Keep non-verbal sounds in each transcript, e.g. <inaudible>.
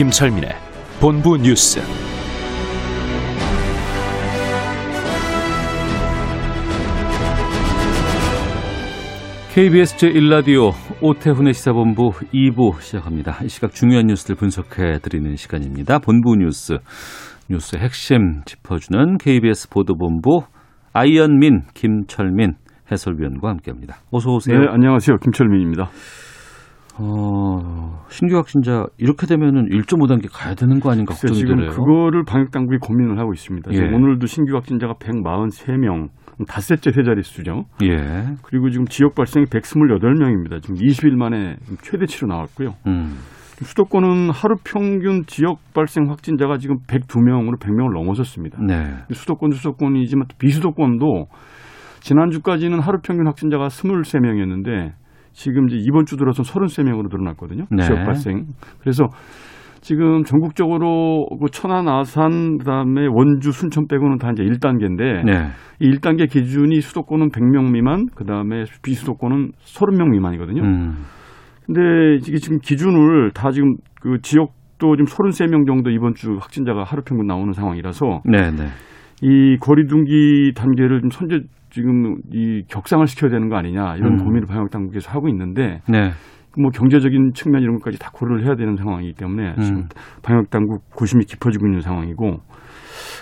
김철민의 본부 뉴스. KBS 제1라디오 오태훈의 시사본부 2부 시작합니다. 이 시각 중요한 뉴스를 분석해 드리는 시간입니다. 본부 뉴스, 뉴스의 핵심 짚어주는 KBS 보도본부 아이언민, 김철민 해설위원과 함께합니다. 어서 오세요. 네, 안녕하세요. 김철민입니다. 어, 신규 확진자 이렇게 되면은 1.5단계 가야 되는 거 아닌가 걱정이 지금 되네요. 그거를 방역 당국이 고민을 하고 있습니다. 예. 오늘도 신규 확진자가 143명, 닷새째 세 자릿수죠. 예. 그리고 지금 지역 발생이 128명입니다. 지금 20일 만에 최대치로 나왔고요. 음. 수도권은 하루 평균 지역 발생 확진자가 지금 102명으로 100명을 넘어섰습니다. 네. 수도권 수도권이지만 또 비수도권도 지난주까지는 하루 평균 확진자가 23명이었는데 지금 이제 이번 주 들어서 33명으로 늘어났거든요. 네. 지역 발생. 그래서 지금 전국적으로 그 천안, 아산, 그다음에 원주, 순천 빼고는 다 이제 1단계인데 네. 이 1단계 기준이 수도권은 100명 미만, 그다음에 비수도권은 30명 미만이거든요. 음. 근데 이게 지금 기준을 다 지금 그 지역도 지금 33명 정도 이번 주 확진자가 하루 평균 나오는 상황이라서 네, 네. 이 거리두기 단계를 좀 선제 지금 이 격상을 시켜야 되는 거 아니냐 이런 음. 고민을 방역 당국에서 하고 있는데 네. 뭐 경제적인 측면 이런 것까지 다 고려를 해야 되는 상황이기 때문에 음. 지금 방역 당국 고심이 깊어지고 있는 상황이고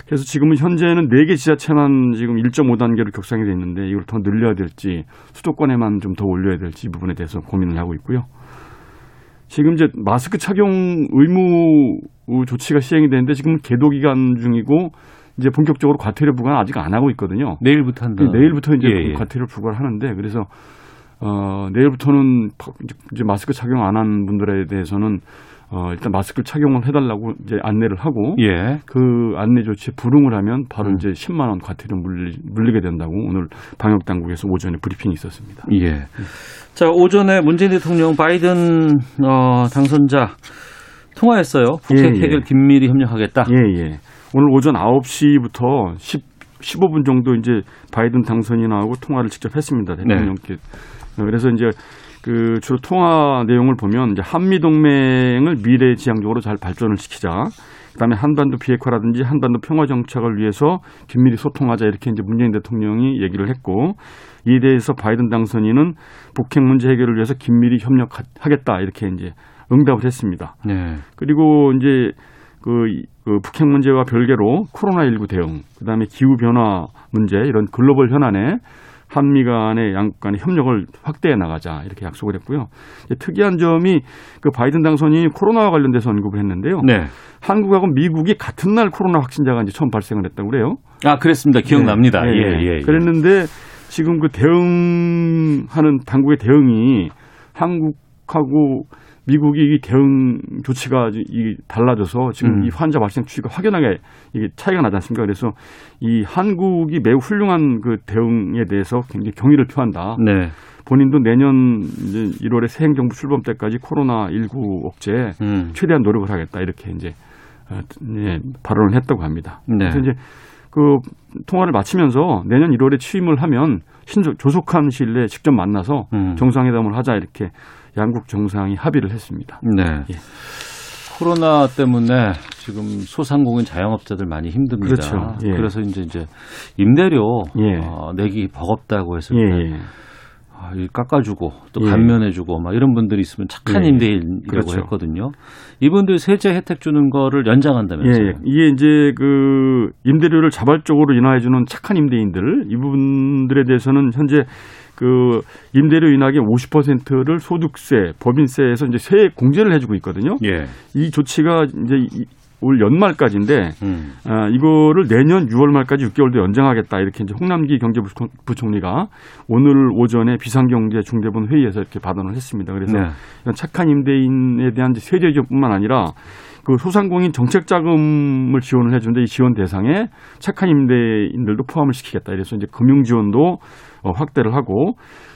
그래서 지금은 현재는 네 개 지자체만 지금 1.5단계로 격상이 돼 있는데 이걸 더 늘려야 될지 수도권에만 좀 더 올려야 될지 이 부분에 대해서 고민을 하고 있고요. 지금 이제 마스크 착용 의무 조치가 시행이 되는데 지금 계도 기간 중이고 이제 본격적으로 과태료 부과는 아직 안 하고 있거든요. 내일부터 한다. 내일부터 이제 예, 예. 과태료 부과를 하는데 그래서 어 내일부터는 파- 이제 마스크 착용 안 한 분들에 대해서는 어 일단 마스크 착용을 해달라고 이제 안내를 하고 예. 그 안내 조치에 불응을 하면 바로 음. 이제 10만 원 과태료 물리, 물리게 된다고 오늘 방역 당국에서 오전에 브리핑이 있었습니다. 예. 자, 오전에 문재인 대통령 바이든 어, 당선자 통화했어요. 북핵 예, 예. 해결 긴밀히 협력하겠다. 예, 예. 오늘 오전 9시부터 10, 15분 정도 이제 바이든 당선이 나오고 통화를 직접 했습니다. 네. 대통령께. 어, 그래서 이제 그 주로 통화 내용을 보면 이제 한미 동맹을 미래 지향적으로 잘 발전을 시키자. 그다음에 한반도 비핵화라든지 한반도 평화 정착을 위해서 긴밀히 소통하자 이렇게 이제 문재인 대통령이 얘기를 했고 이에 대해서 바이든 당선인은 북핵 문제 해결을 위해서 긴밀히 협력하겠다 이렇게 이제 응답을 했습니다. 네. 그리고 이제 그, 이- 그 북핵 문제와 별개로 코로나19 대응, 그다음에 기후 변화 문제 이런 글로벌 현안에 한미 간의 양국 간의 협력을 확대해 나가자 이렇게 약속을 했고요. 특이한 점이 그 바이든 당선인이 코로나와 관련돼서 언급을 했는데요. 네. 한국하고 미국이 같은 날 코로나 확진자가 이제 처음 발생을 했다고 그래요. 아, 그랬습니다. 기억납니다. 네, 예, 네. 예, 예. 그랬는데 지금 그 대응하는 당국의 대응이 한국하고 미국이 이 대응 조치가 이 달라져서 지금 음. 이 환자 발생 추이가 확연하게 이게 차이가 나지 않습니까? 그래서 이 한국이 매우 훌륭한 그 대응에 대해서 굉장히 경의를 표한다. 네. 본인도 내년 이제 1월에 새 행정부 출범 때까지 코로나 19 억제에 음. 최대한 노력을 하겠다 이렇게 이제 어, 예, 발언을 했다고 합니다. 네. 그래서 이제 그 통화를 마치면서 내년 1월에 취임을 하면 신속 조속한 시일 내에 직접 만나서 음. 정상회담을 하자 이렇게 양국 정상이 합의를 했습니다. 네. 예. 코로나 때문에 지금 소상공인 자영업자들 많이 힘듭니다. 그렇죠. 예. 래서 이제 이제 임대료 예. 어, 내기 버겁다고 했을 예, 때 예. 아, 이 깎아주고 또 예. 감면해주고 막 이런 분들이 있으면 착한 예. 임대인이라고 그렇죠. 했거든요. 이분들 세제 혜택 주는 거를 예, 연장한다면서요? 예. 이게 이제 그 임대료를 자발적으로 인하해주는 착한 임대인들 이분들에 대해서는 현재 그 임대료 인하의 50%를 소득세, 법인세에서 이제 세액 공제를 해주고 있거든요. 예. 이 조치가 이제 이- 올 연말까지인데 음. 아, 이거를 내년 6월 말까지 6개월도 연장하겠다 이렇게 이제 홍남기 경제부총리가 오늘 오전에 비상경제 중대본 회의에서 이렇게 발언을 했습니다. 그래서 네. 이런 착한 임대인에 대한 세제 지원뿐만 아니라 그 소상공인 정책 자금을 지원을 해주는데 이 지원 대상에 착한 임대인들도 포함을 시키겠다. 이래서 이제 금융 지원도 어, 확대를 하고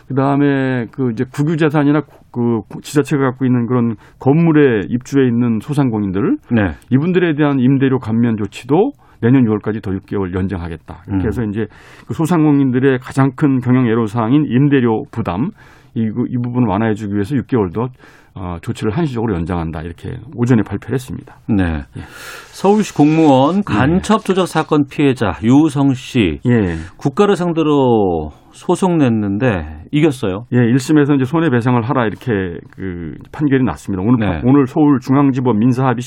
그 다음에 그 이제 국유재산이나 그 지자체가 갖고 있는 그런 건물에 입주해 있는 소상공인들 네. 이분들에 대한 임대료 감면 조치도 내년 6월까지 더 6개월 연장하겠다. 음. 그래서 이제 그 소상공인들의 가장 큰 경영 애로사항인 임대료 부담 이, 이 부분을 완화해주기 위해서 6개월 더 어, 조치를 한시적으로 연장한다 이렇게 오전에 발표를 했습니다. 네. 서울시 공무원 간첩 조작 사건 피해자 유성 씨 예, 국가를 상대로 소송 냈는데 이겼어요. 예, 1심에서 이제 손해 배상을 하라 이렇게 그 판결이 났습니다. 오늘 네. 오늘 서울 중앙지법 민사합의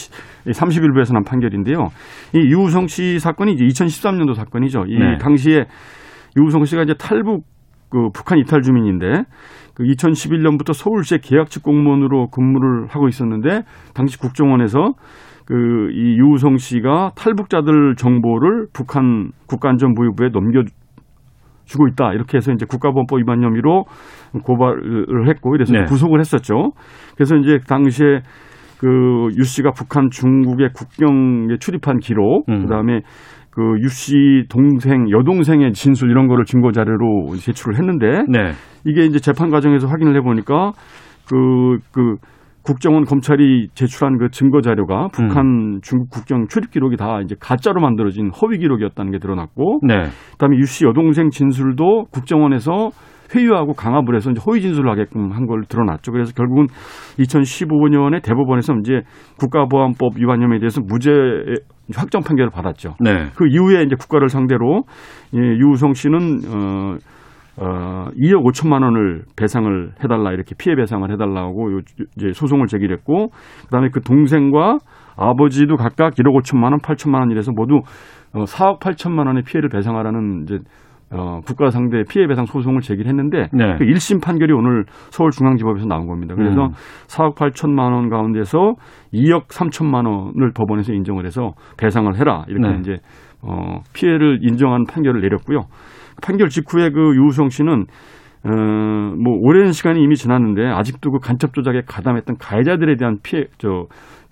30일부에서 난 판결인데요. 이 유우성 씨 사건이 이제 2013년도 사건이죠. 이 네. 당시에 유우성 씨가 이제 탈북 그 북한 이탈 주민인데 그 2011년부터 서울시의 계약직 공무원으로 근무를 하고 있었는데 당시 국정원에서 그 이 유우성 씨가 탈북자들 정보를 북한 국가안전보유부에 넘겨 주고 있다 이렇게 해서 이제 국가보안법 위반 혐의로 고발을 했고 이래서 네. 구속을 했었죠. 그래서 이제 당시에 그유 씨가 북한 중국의 국경에 출입한 기록, 음. 그다음에 그 유 씨 동생 여동생의 진술 이런 거를 증거 자료로 제출을 했는데 네. 이게 이제 재판 과정에서 확인을 해보니까 그, 그 국정원 검찰이 제출한 그 증거 자료가 북한 중국 국경 출입 기록이 다 이제 가짜로 만들어진 허위 기록이었다는 게 드러났고 네. 그다음에 유 씨 여동생 진술도 국정원에서 회유하고 강압을 해서 이제 허위 진술을 하게끔 한 걸 드러났죠. 그래서 결국은 2015년에 대법원에서 이제 국가보안법 위반 혐의에 대해서 무죄 확정 판결을 받았죠. 네. 그 이후에 이제 국가를 상대로 예, 유우성 씨는 어, 어, 2억 5천만 원을 배상을 해달라 이렇게 피해 배상을 해달라고 요- 이제 소송을 제기했고 그다음에 그 동생과 아버지도 각각 1억 5천만 원, 8천만 원 이래서 모두 어, 4억 8천만 원의 피해를 배상하라는 이제 어, 국가 상대 피해 배상 소송을 제기했는데 네. 그 1심 판결이 오늘 서울중앙지법에서 나온 겁니다. 그래서 음. 4억 8천만 원 가운데서 2억 3천만 원을 법원에서 인정을 해서 배상을 해라 이렇게 네. 이제 어, 피해를 인정한 판결을 내렸고요. 판결 직후에 그 유우성 씨는 어, 뭐 오랜 시간이 이미 지났는데 아직도 그 간첩 조작에 가담했던 가해자들에 대한 피해 저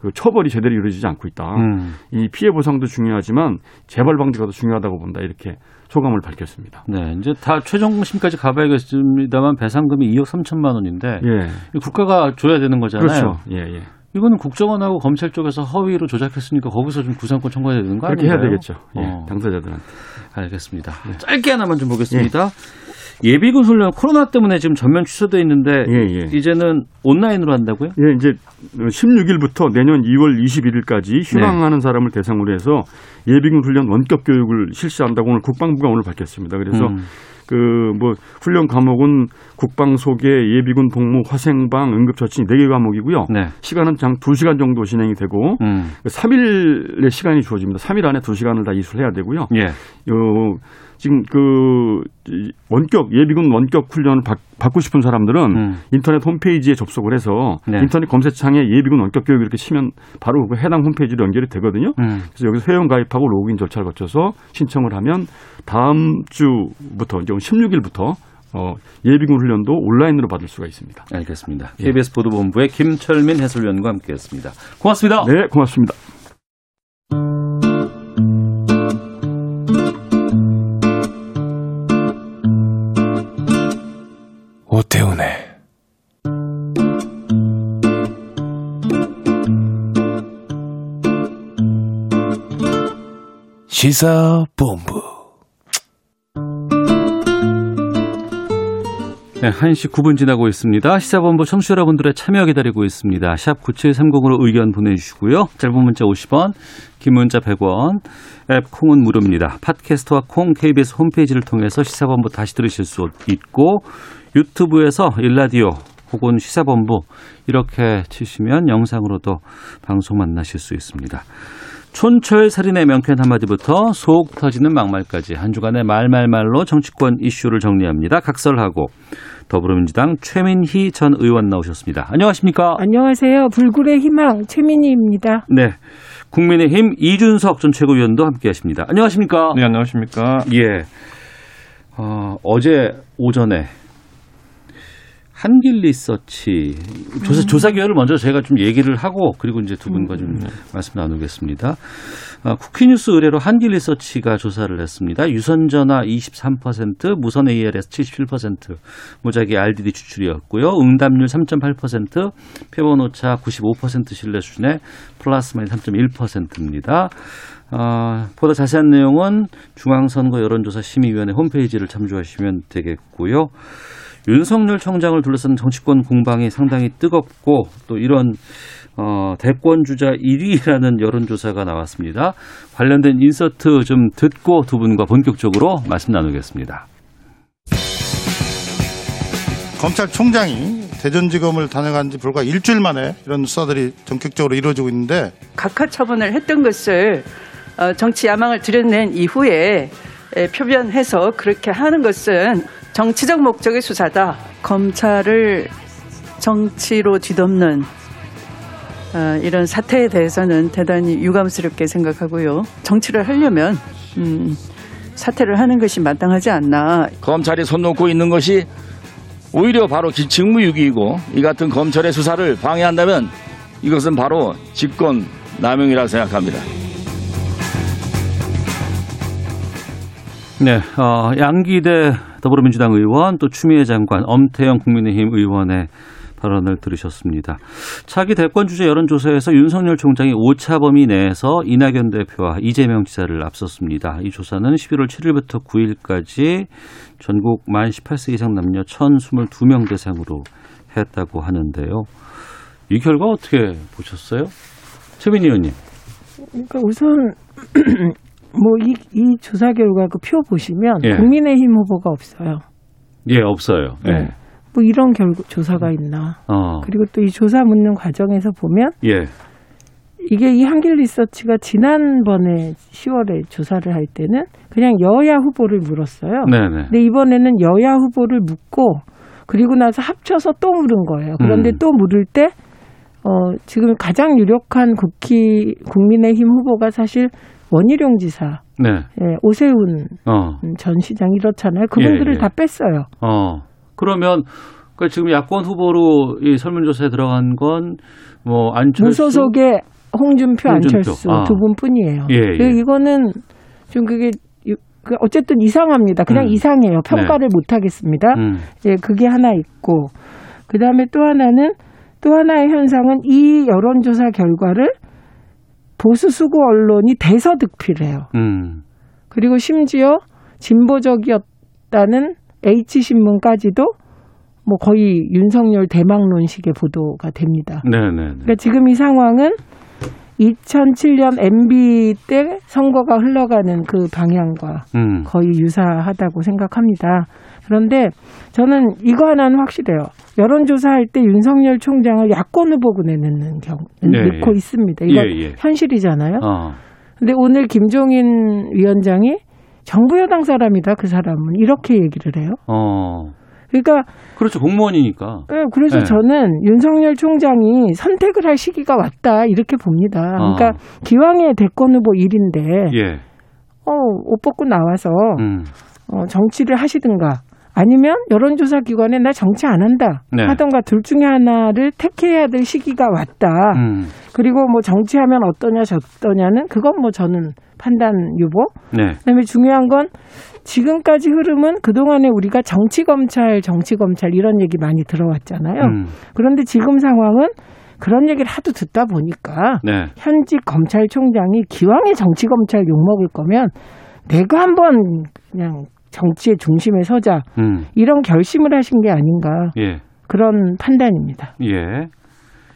그 처벌이 제대로 이루어지지 않고 있다. 음. 이 피해 보상도 중요하지만 재발 방지가 더 중요하다고 본다 이렇게 소감을 밝혔습니다. 네. 이제 다 최종심까지 가봐야겠습니다만 배상금이 2억 3천만 원인데 예, 이 국가가 줘야 되는 거잖아요. 그렇죠. 예, 예. 이거는 국정원하고 검찰 쪽에서 허위로 조작했으니까 거기서 좀 구상권 청구해야 되는 거 그렇게 아닌가요? 해야 되겠죠. 예, 어. 당사자들한테. 알겠습니다. 짧게 하나만 좀 보겠습니다. 예 비군 훈련 코로나 때문에 지금 전면 취소돼 있는데 예, 예. 이제는 온라인으로 한다고요? 예, 이제 16일부터 내년 2월 20일까지 휴강하는 사람을 대상으로 해서 예비군 훈련 원격 교육을 실시한다고 오늘 국방부가 오늘 밝혔습니다. 그래서 음. 그뭐 훈련 과목은 국방 소개, 예비군 복무, 화생방, 응급처치 4개 과목이고요. 네. 시간은 장 2시간 정도 진행이 되고 음. 3일의 시간이 주어집니다. 3일 안에 2시간을 다 이수해야 되고요. 예. 요 지금 그 이, 원격 예비군 원격 훈련을 받, 받고 싶은 사람들은 음. 인터넷 홈페이지에 접속을 해서 네. 인터넷 검색창에 예비군 원격 교육 이렇게 치면 바로 그 해당 홈페이지로 연결이 되거든요. 음. 그래서 여기서 회원 가입하고 로그인 절차를 거쳐서 신청을 하면 다음 주부터 이제 16일부터 어, 예비군 훈련도 온라인으로 받을 수가 있습니다. 알겠습니다. KBS 보도본부의 김철민 해설위원과 함께했습니다. 고맙습니다. 네, 고맙습니다. 오태훈의 시사본부 네, 1시 9분 지나고 있습니다. 시사본부 청취자 여러분들의 참여 기다리고 있습니다. 샵 9730으로 의견 보내주시고요. 짧은 문자 50원, 긴 문자 100원, 앱 콩은 무료입니다. 팟캐스트와 콩 KBS 홈페이지를 통해서 시사본부 다시 들으실 수 있고 유튜브에서 일라디오 혹은 시사본부 이렇게 치시면 영상으로도 방송 만나실 수 있습니다. 촌철 살인의 명쾌한 한마디부터 속 터지는 막말까지 한 주간의 말말말로 정치권 이슈를 정리합니다. 각설하고 더불어민주당 최민희 전 의원 나오셨습니다. 안녕하십니까? 안녕하세요. 불굴의 희망 최민희입니다. 네. 국민의힘 이준석 전 최고위원도 함께하십니다. 안녕하십니까? 네, 안녕하십니까. 예. 어, 어제 오전에 한길 리서치 조사 조사 기회를 먼저 제가 좀 얘기를 하고 그리고 이제 두 분과 좀 말씀 나누겠습니다. 어, 쿠키뉴스 의뢰로 한길 리서치가 조사를 했습니다. 유선 전화 23%, 무선 ARS 77%, 무작위 RDD 추출이었고요. 응답률 3.8%, 표본 오차 95% 신뢰 수준의 플러스 마이너스 3.1%입니다. 어, 보다 자세한 내용은 중앙선거 여론조사 심의위원회 홈페이지를 참조하시면 되겠고요. 윤석열 총장을 둘러싼 정치권 공방이 상당히 뜨겁고 또 이런 어, 대권 주자 1위라는 여론조사가 나왔습니다. 관련된 인서트 좀 듣고 두 분과 본격적으로 말씀 나누겠습니다. 검찰총장이 대전지검을 다녀간 지 불과 일주일 만에 이런 수사들이 전격적으로 이루어지고 있는데 각하 처분을 했던 것을 어, 정치 야망을 드러낸 이후에 에, 표변해서 그렇게 하는 것은 정치적 목적의 수사다. 검찰을 정치로 뒤덮는 어, 이런 사태에 대해서는 대단히 유감스럽게 생각하고요. 정치를 하려면 음, 사퇴를 하는 것이 마땅하지 않나. 검찰이 손 놓고 있는 것이 오히려 바로 기- 직무유기이고 이 같은 검찰의 수사를 방해한다면 이것은 바로 직권 남용이라 생각합니다. 네, 어, 양기대 더불어민주당 의원 또 추미애 장관, 엄태영 국민의힘 의원의 발언을 들으셨습니다. 차기 대권 주제 여론조사에서 윤석열 총장이 오차 범위 내에서 이낙연 대표와 이재명 지사를 앞섰습니다. 이 조사는 11월 7일부터 9일까지 전국 만 18세 이상 남녀 1,022명 대상으로 했다고 하는데요. 이 결과 어떻게 보셨어요? 최민희 의원님. 그러니까 우선 <clears throat> 뭐이 이 조사 결과 그 표 보시면 예. 국민의힘 후보가 없어요. 예, 없어요. 예. 네. 뭐 이런 결 조사가 있나. 어. 그리고 또 이 조사 묻는 과정에서 보면 예. 이게 이 한길 리서치가 지난번에 10월에 조사를 할 때는 그냥 여야 후보를 물었어요. 네네. 근데 이번에는 여야 후보를 묻고 그리고 나서 합쳐서 또 물은 거예요. 그런데 음. 또 물을 때 어, 지금 가장 유력한 국기 국민의힘 후보가 사실 원희룡 지사, 네. 예, 오세훈 어. 전 시장 이렇잖아요. 그분들을 예, 예. 다 뺐어요. 어. 그러면 그 지금 야권 후보로 이 설문조사에 들어간 건 뭐 안철수 무소속의 홍준표, 홍준표. 안철수 아. 두 분뿐이에요. 예, 예. 이거는 좀 그게 유- 그 어쨌든 이상합니다. 그냥 음. 이상해요. 평가를 못 하겠습니다. 음. 예, 그게 하나 있고 그 다음에 또 하나는 또 하나의 현상은 이 여론조사 결과를 보수 수구 언론이 대서득필해요. 음. 그리고 심지어 진보적이었다는 H 신문까지도 뭐 거의 윤석열 대망론식의 보도가 됩니다. 네, 네. 네. 그러니까 지금 이 상황은 2007년 MB 때 선거가 흘러가는 그 방향과 음. 거의 유사하다고 생각합니다. 그런데 저는 이거 하나는 확실해요. 여론조사할 때 윤석열 총장을 야권 후보군에 넣는 경우 네, 넣고 예. 있습니다. 이거 예, 예. 현실이잖아요. 어. 근데 오늘 김종인 위원장이 정부 여당 사람이다 그 사람은 이렇게 얘기를 해요. 어. 그러니까 그렇죠. 공무원이니까. 예, 그래서 네. 저는 윤석열 총장이 선택을 할 시기가 왔다 이렇게 봅니다. 그러니까 어. 기왕의 대권 후보 일인데 예. 어, 옷 벗고 나와서 음. 어, 정치를 하시든가 아니면 여론조사 기관에 나 정치 안 한다 네. 하던가 둘 중에 하나를 택해야 될 시기가 왔다. 음. 그리고 뭐 정치하면 어떠냐 저떠냐는 그건 뭐 저는 판단 유보. 네. 그다음에 중요한 건 지금까지 흐름은 그동안에 우리가 정치 검찰, 정치 검찰 이런 얘기 많이 들어왔잖아요. 음. 그런데 지금 상황은 그런 얘기를 하도 듣다 보니까 네. 현직 검찰총장이 기왕에 정치 검찰 욕 먹을 거면 내가 한번 그냥 정치의 중심에 서자 음. 이런 결심을 하신 게 아닌가 예. 그런 판단입니다. 예.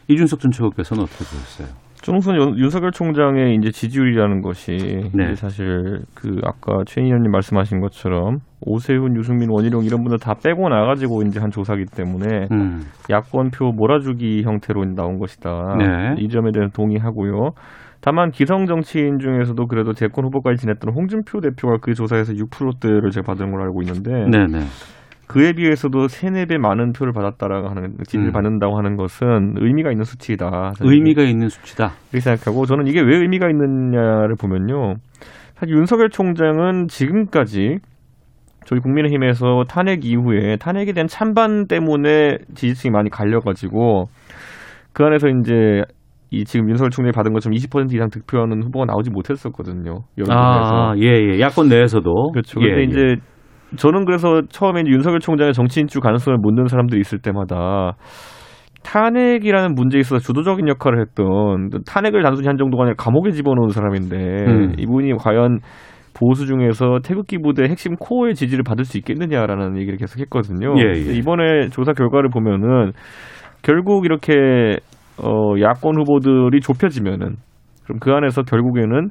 이준석 전 최고께서는 어떻게 보셨어요? 윤- 윤석열 총장의 이제 지지율이라는 것이 네. 이제 사실 그 아까 최 의원님 말씀하신 것처럼 오세훈, 유승민, 원희룡 이런 분들 다 빼고 나가지고 이제 한 조사기 때문에 음. 야권표 몰아주기 형태로 나온 것이다. 네. 이 점에 대해서 동의하고요. 다만 기성 정치인 중에서도 그래도 대권 후보까지 지냈던 홍준표 대표가 그 조사에서 6%대를 제가 받은 걸로 알고 있는데 네, 네. 그에 비해서도 세네 배 많은 표를 받았다라고 하는 지지를 음. 받는다고 하는 것은 의미가 있는 수치이다. 의미가 있는 수치다. 이렇게 생각하고 저는 이게 왜 의미가 있느냐를 보면요. 사실 윤석열 총장은 지금까지 저희 국민의힘에서 탄핵 이후에 탄핵에 대한 찬반 때문에 지지층이 많이 갈려가지고 그 안에서 이제 이 지금 윤석열 총장이 받은 것처럼 20% 이상 득표하는 후보가 나오지 못했었거든요. 아, 예, 예. 야권 내에서도. 그렇죠. 예, 근데 예. 이제 저는 그래서 처음에 윤석열 총장의 정치 인출 가능성을 묻는 사람들이 있을 때마다 탄핵이라는 문제에 있어서 주도적인 역할을 했던 탄핵을 단순히 한 정도가 아니라 감옥에 집어넣은 사람인데 음. 이분이 과연 보수 중에서 태극기 부대 핵심 코어의 지지를 받을 수 있겠느냐라는 얘기를 계속 했거든요. 예, 예. 이번에 조사 결과를 보면은 결국 이렇게 어 야권 후보들이 좁혀지면은 그럼 그 안에서 결국에는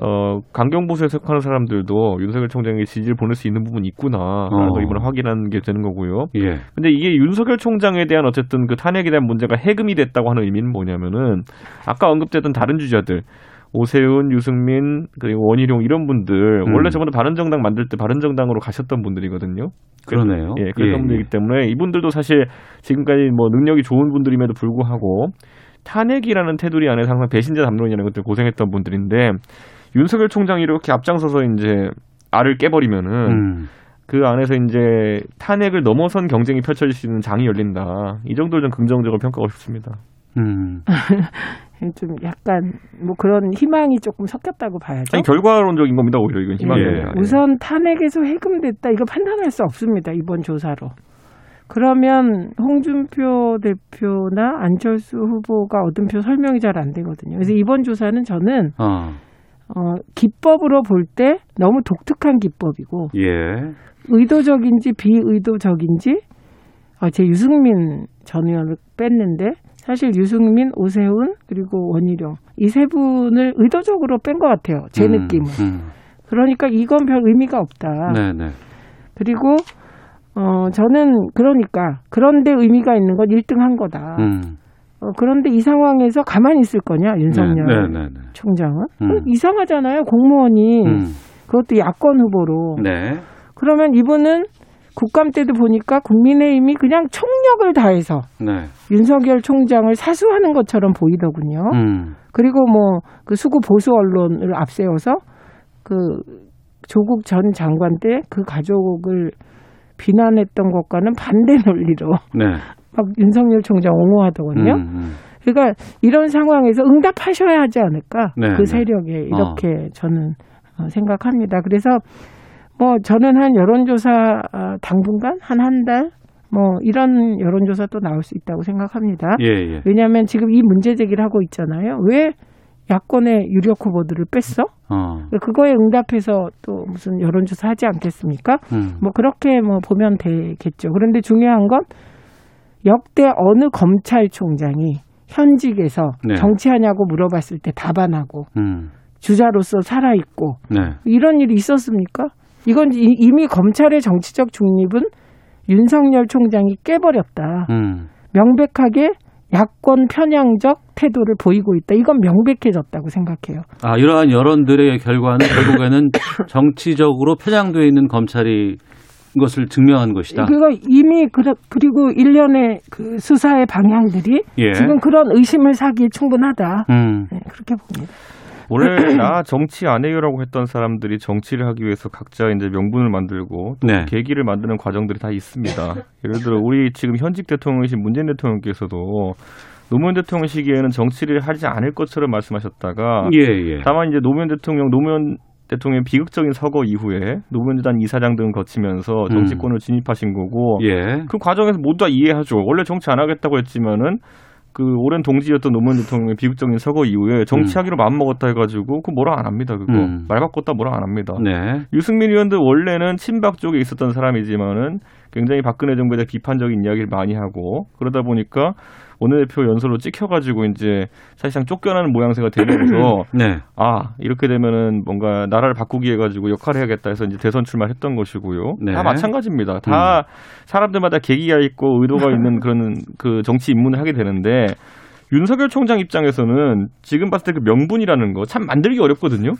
어 강경보수에 속하는 사람들도 윤석열 총장에게 지지를 보낼 수 있는 부분이 있구나라는 어. 걸 이번에 확인하는 게 되는 거고요. 예. 근데 이게 윤석열 총장에 대한 어쨌든 그 탄핵에 대한 문제가 해금이 됐다고 하는 의미는 뭐냐면은 아까 언급됐던 다른 주자들 오세훈, 유승민 그리고 원희룡 이런 분들 음. 원래 저번에 바른정당 만들 때 바른정당으로 가셨던 분들이거든요. 그러네요. 예, 그랬던 예, 분들이기 예. 때문에 이분들도 사실 지금까지 뭐 능력이 좋은 분들임에도 불구하고 탄핵이라는 테두리 안에서 항상 배신자 담론이라는 것들 고생했던 분들인데 윤석열 총장이 이렇게 앞장서서 이제 알을 깨버리면은 음. 그 안에서 이제 탄핵을 넘어선 경쟁이 펼쳐질 수 있는 장이 열린다. 이 정도를 좀 긍정적으로 평가하고 싶습니다. 음. <laughs> 좀 약간 뭐 그런 희망이 조금 섞였다고 봐야죠. 아니 결과론적인 겁니다. 오히려 이건 희망이 예. 예. 우선 탄핵에서 해금됐다 이거 판단할 수 없습니다 이번 조사로. 그러면 홍준표 대표나 안철수 후보가 얻은 표 설명이 잘 안 되거든요. 그래서 이번 조사는 저는 어. 어, 기법으로 볼 때 너무 독특한 기법이고 예. 의도적인지 비의도적인지 아, 제 유승민 전 의원을 뺐는데 사실 유승민, 오세훈 그리고 원희룡 이 세 분을 의도적으로 뺀 것 같아요. 제 음, 느낌은. 음. 그러니까 이건 별 의미가 없다. 네, 네. 그리고 어 저는 그러니까 그런데 의미가 있는 건 1등 한 거다. 음. 어, 그런데 이 상황에서 가만히 있을 거냐 윤석열 네, 네, 네. 총장은 음. 어, 이상하잖아요 공무원이 음. 그것도 야권 후보로 네. 그러면 이분은 국감 때도 보니까 국민의힘이 그냥 총력을 다해서 네. 윤석열 총장을 사수하는 것처럼 보이더군요. 음. 그리고 뭐 그 수구 보수 언론을 앞세워서 그 조국 전 장관 때 그 가족을 비난했던 것과는 반대 논리로 네. <laughs> 막 윤석열 총장 옹호하더군요. 음, 음. 그러니까 이런 상황에서 응답하셔야 하지 않을까 네, 그 네. 세력에 이렇게 저는 어, 생각합니다. 그래서 뭐 저는 한 여론조사 아, 당분간 한 한 달 뭐 이런 여론조사 또 나올 수 있다고 생각합니다. 예, 예. 왜냐하면 지금 이 문제 제기를 하고 있잖아요. 왜 야권의 유력 후보들을 뺐어? 어. 그거에 응답해서 또 무슨 여론조사 하지 않겠습니까? 음. 뭐 그렇게 뭐 보면 되겠죠. 그런데 중요한 건 역대 어느 검찰총장이 현직에서 네. 정치하냐고 물어봤을 때 답안 하고 음. 주자로서 살아 있고 네. 이런 일이 있었습니까? 이건 이- 이미 검찰의 정치적 중립은 윤석열 총장이 깨버렸다. 음. 명백하게 야권 편향적 태도를 보이고 있다. 이건 명백해졌다고 생각해요. 아, 이러한 여론들의 결과는 결국에는 <coughs> 정치적으로 편향되어 있는 검찰이 것을 증명한 것이다. 그거 이미 그러, 그리고 일련의 그 수사의 방향들이 예. 지금 그런 의심을 사기에 충분하다. 음. 네, 그렇게 봅니다. 원래 나 정치 안 해요라고 했던 사람들이 정치를 하기 위해서 각자 이제 명분을 만들고 또 네. 계기를 만드는 과정들이 다 있습니다. 예를 들어 우리 지금 현직 대통령이신 문재인 대통령께서도 노무현 대통령 시기에는 정치를 하지 않을 것처럼 말씀하셨다가 예, 예. 다만 이제 노무현 대통령 노무현 대통령의 비극적인 서거 이후에 노무현 재단 이사장 등을 거치면서 정치권을 진입하신 거고 음. 예. 그 과정에서 모두 다 이해하죠. 원래 정치 안 하겠다고 했지만은 그 오랜 동지였던 노무현 대통령의 비극적인 서거 이후에 정치하기로 마음먹었다 해가지고 그 뭐라 안 합니다. 그거 음. 말 바꿨다 뭐라 안 합니다. 네. 유승민 의원도 원래는 친박 쪽에 있었던 사람이지만은 굉장히 박근혜 정부에 대해 비판적인 이야기를 많이 하고 그러다 보니까 원내대표 연설로 찍혀가지고 이제 사실상 쫓겨나는 모양새가 되면서 <clears throat> 네. 아 이렇게 되면은 뭔가 나라를 바꾸기 해가지고 역할을 해야겠다 해서 이제 대선 출마했던 것이고요. 네. 다 마찬가지입니다. 다 사람들마다 계기가 있고 의도가 있는 <laughs> 그런 그 정치 입문을 하게 되는데 윤석열 총장 입장에서는 지금 봤을 때 그 명분이라는 거 참 만들기 어렵거든요.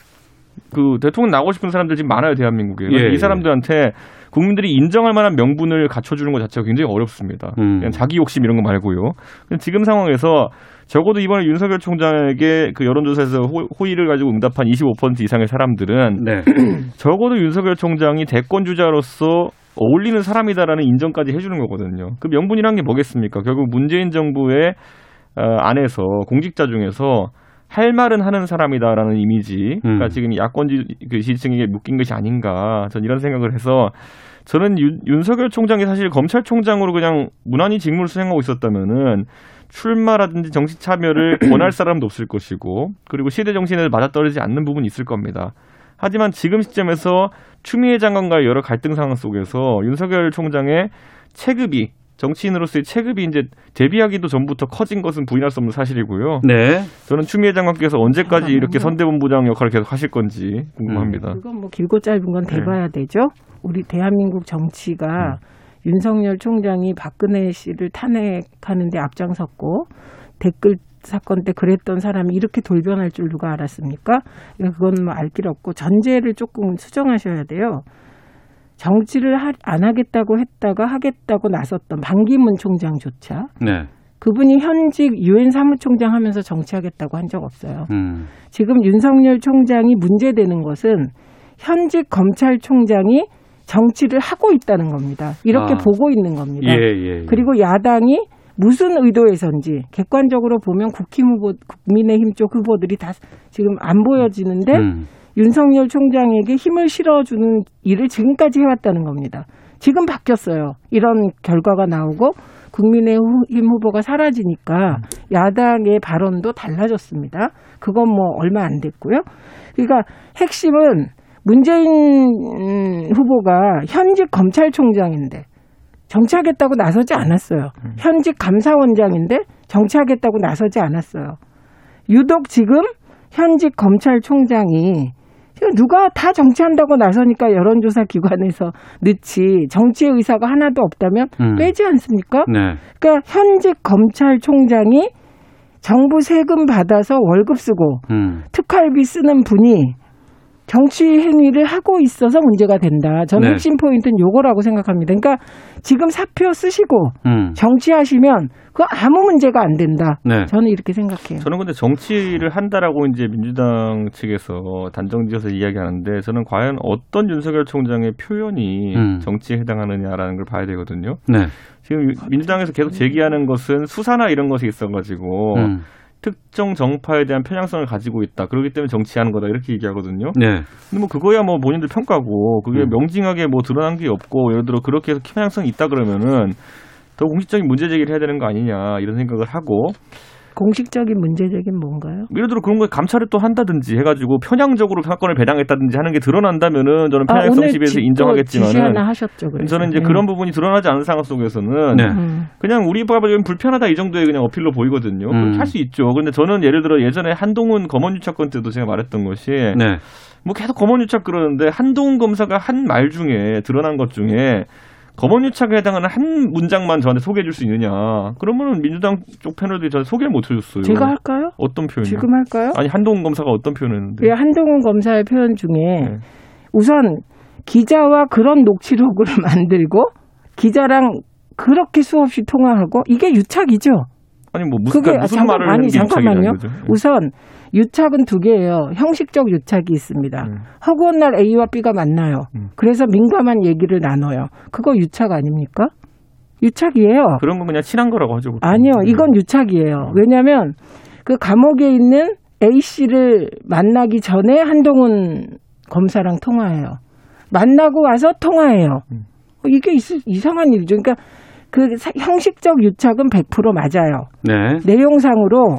그 대통령 나오고 싶은 사람들 지금 많아요 대한민국에. 예, 이 사람들한테 국민들이 인정할 만한 명분을 갖춰주는 것 자체가 굉장히 어렵습니다. 음. 그냥 자기 욕심 이런 거 말고요. 지금 상황에서 적어도 이번에 윤석열 총장에게 그 여론조사에서 호, 의를 가지고 응답한 25% 이상의 사람들은 네. <clears throat> 적어도 윤석열 총장이 대권 주자로서 어울리는 사람이다라는 인정까지 해주는 거거든요. 그 명분이란 게 뭐겠습니까? 결국 문재인 정부의 어, 안에서 공직자 중에서 할 말은 하는 사람이다라는 이미지가 음. 지금 야권지 그 지지층에게 묶인 것이 아닌가 전 이런 생각을 해서 저는 윤, 윤석열 총장이 사실 검찰총장으로 그냥 무난히 직무를 수행하고 있었다면은 출마라든지 정치 참여를 <clears throat> 권할 사람도 없을 것이고 그리고 시대 정신에 맞아떨어지지 않는 부분이 있을 겁니다. 하지만 지금 시점에서 추미애 장관과의 여러 갈등 상황 속에서 윤석열 총장의 체급이 정치인으로서의 체급이 이제 데뷔하기도 전부터 커진 것은 부인할 수 없는 사실이고요. 네. 저는 추미애 장관께서 언제까지 이렇게 선대본부장 역할을 계속 하실 건지 궁금합니다. 그건 뭐 길고 짧은 건 대봐야 되죠. 우리 대한민국 정치가 윤석열 총장이 박근혜 씨를 탄핵하는데 앞장섰고 댓글 사건 때 그랬던 사람이 이렇게 돌변할 줄 누가 알았습니까? 그건 뭐알 필요 없고 전제를 조금 수정하셔야 돼요. 정치를 하, 안 하겠다고 했다가 하겠다고 나섰던 반기문 총장조차 네. 그분이 현직 유엔 사무총장 하면서 정치하겠다고 한 적 없어요. 음. 지금 윤석열 총장이 문제되는 것은 현직 검찰총장이 정치를 하고 있다는 겁니다. 이렇게 아. 보고 있는 겁니다. 예, 예, 예. 그리고 야당이 무슨 의도에서인지 객관적으로 보면 국힘 후보, 국민의힘 쪽 후보들이 다 지금 안 보여지는데 음. 윤석열 총장에게 힘을 실어주는 일을 지금까지 해왔다는 겁니다. 지금 바뀌었어요. 이런 결과가 나오고 국민의힘 후보가 사라지니까 야당의 발언도 달라졌습니다. 그건 뭐 얼마 안 됐고요. 그러니까 핵심은 문재인 음, 후보가 현직 검찰총장인데 정치하겠다고 나서지 않았어요. 현직 감사원장인데 정치하겠다고 나서지 않았어요. 유독 지금 현직 검찰총장이 누가 다 정치한다고 나서니까 여론조사 기관에서 넣지 정치의 의사가 하나도 없다면 음. 빼지 않습니까? 네. 그러니까 현직 검찰총장이 정부 세금 받아서 월급 쓰고 음. 특활비 쓰는 분이 정치 행위를 하고 있어서 문제가 된다. 저는 네. 핵심 포인트는 요거라고 생각합니다. 그러니까 지금 사표 쓰시고 음. 정치하시면 그거 아무 문제가 안 된다. 네. 저는 이렇게 생각해요. 저는 근데 정치를 한다라고 이제 민주당 측에서 단정지어서 이야기하는데 저는 과연 어떤 윤석열 총장의 표현이 음. 정치에 해당하느냐라는 걸 봐야 되거든요. 네. 지금 유- 민주당에서 계속 제기하는 것은 수사나 이런 것이 있어가지고 음. 특정 정파에 대한 편향성을 가지고 있다. 그렇기 때문에 정치하는 거다 이렇게 얘기하거든요. 네. 근데 뭐 그거야 뭐 본인들 평가고 그게 음. 명징하게 뭐 드러난 게 없고 예를 들어 그렇게 해서 편향성이 있다 그러면은 더 공식적인 문제 제기를 해야 되는 거 아니냐 이런 생각을 하고 공식적인 문제적인 뭔가요? 예를 들어 그런 거에 감찰을 또 한다든지 해가지고 편향적으로 사건을 배당했다든지 하는 게 드러난다면은 저는 아, 편향성 오늘 시비에서 인정하겠지만은 하셨죠. 그래서. 저는 이제 네. 그런 부분이 드러나지 않은 상황 속에서는 네. 음. 그냥 우리 법이 좀 불편하다 이 정도의 그냥 어필로 보이거든요. 음. 그렇게 할수 있죠. 근데 저는 예를 들어 예전에 한동훈 검언유착 건 때도 제가 말했던 것이 네. 뭐 계속 검언유착 그러는데 한동훈 검사가 한 말 중에 드러난 것 중에 검언유착에 해당하는 한 문장만 저한테 소개해 줄 수 있느냐. 그러면은 민주당 쪽 패널들이 저한테 소개를 못 해줬어요. 제가 할까요? 어떤 표현이요? 지금 할까요? 아니 한동훈 검사가 어떤 표현을 했는데? 그 한동훈 검사의 표현 중에 네. 우선 기자와 그런 녹취록을 <laughs> 만들고 기자랑 그렇게 수없이 통화하고 이게 유착이죠. 아니 뭐 무슨 그게 무슨 잠깐, 말을 아니 잠깐만요. 네. 우선 유착은 두 개예요. 형식적 유착이 있습니다. 음. 허구한 날 A와 B가 만나요. 음. 그래서 민감한 얘기를 나눠요. 그거 유착 아닙니까? 유착이에요. 그런 건 그냥 친한 거라고 하죠. 보통. 아니요, 네. 이건 유착이에요. 왜냐하면 그 감옥에 있는 A 씨를 만나기 전에 한동훈 검사랑 통화해요. 만나고 와서 통화해요. 음. 이게 있- 이상한 일이죠. 그러니까 그 사- 형식적 유착은 100% 맞아요. 네. 내용상으로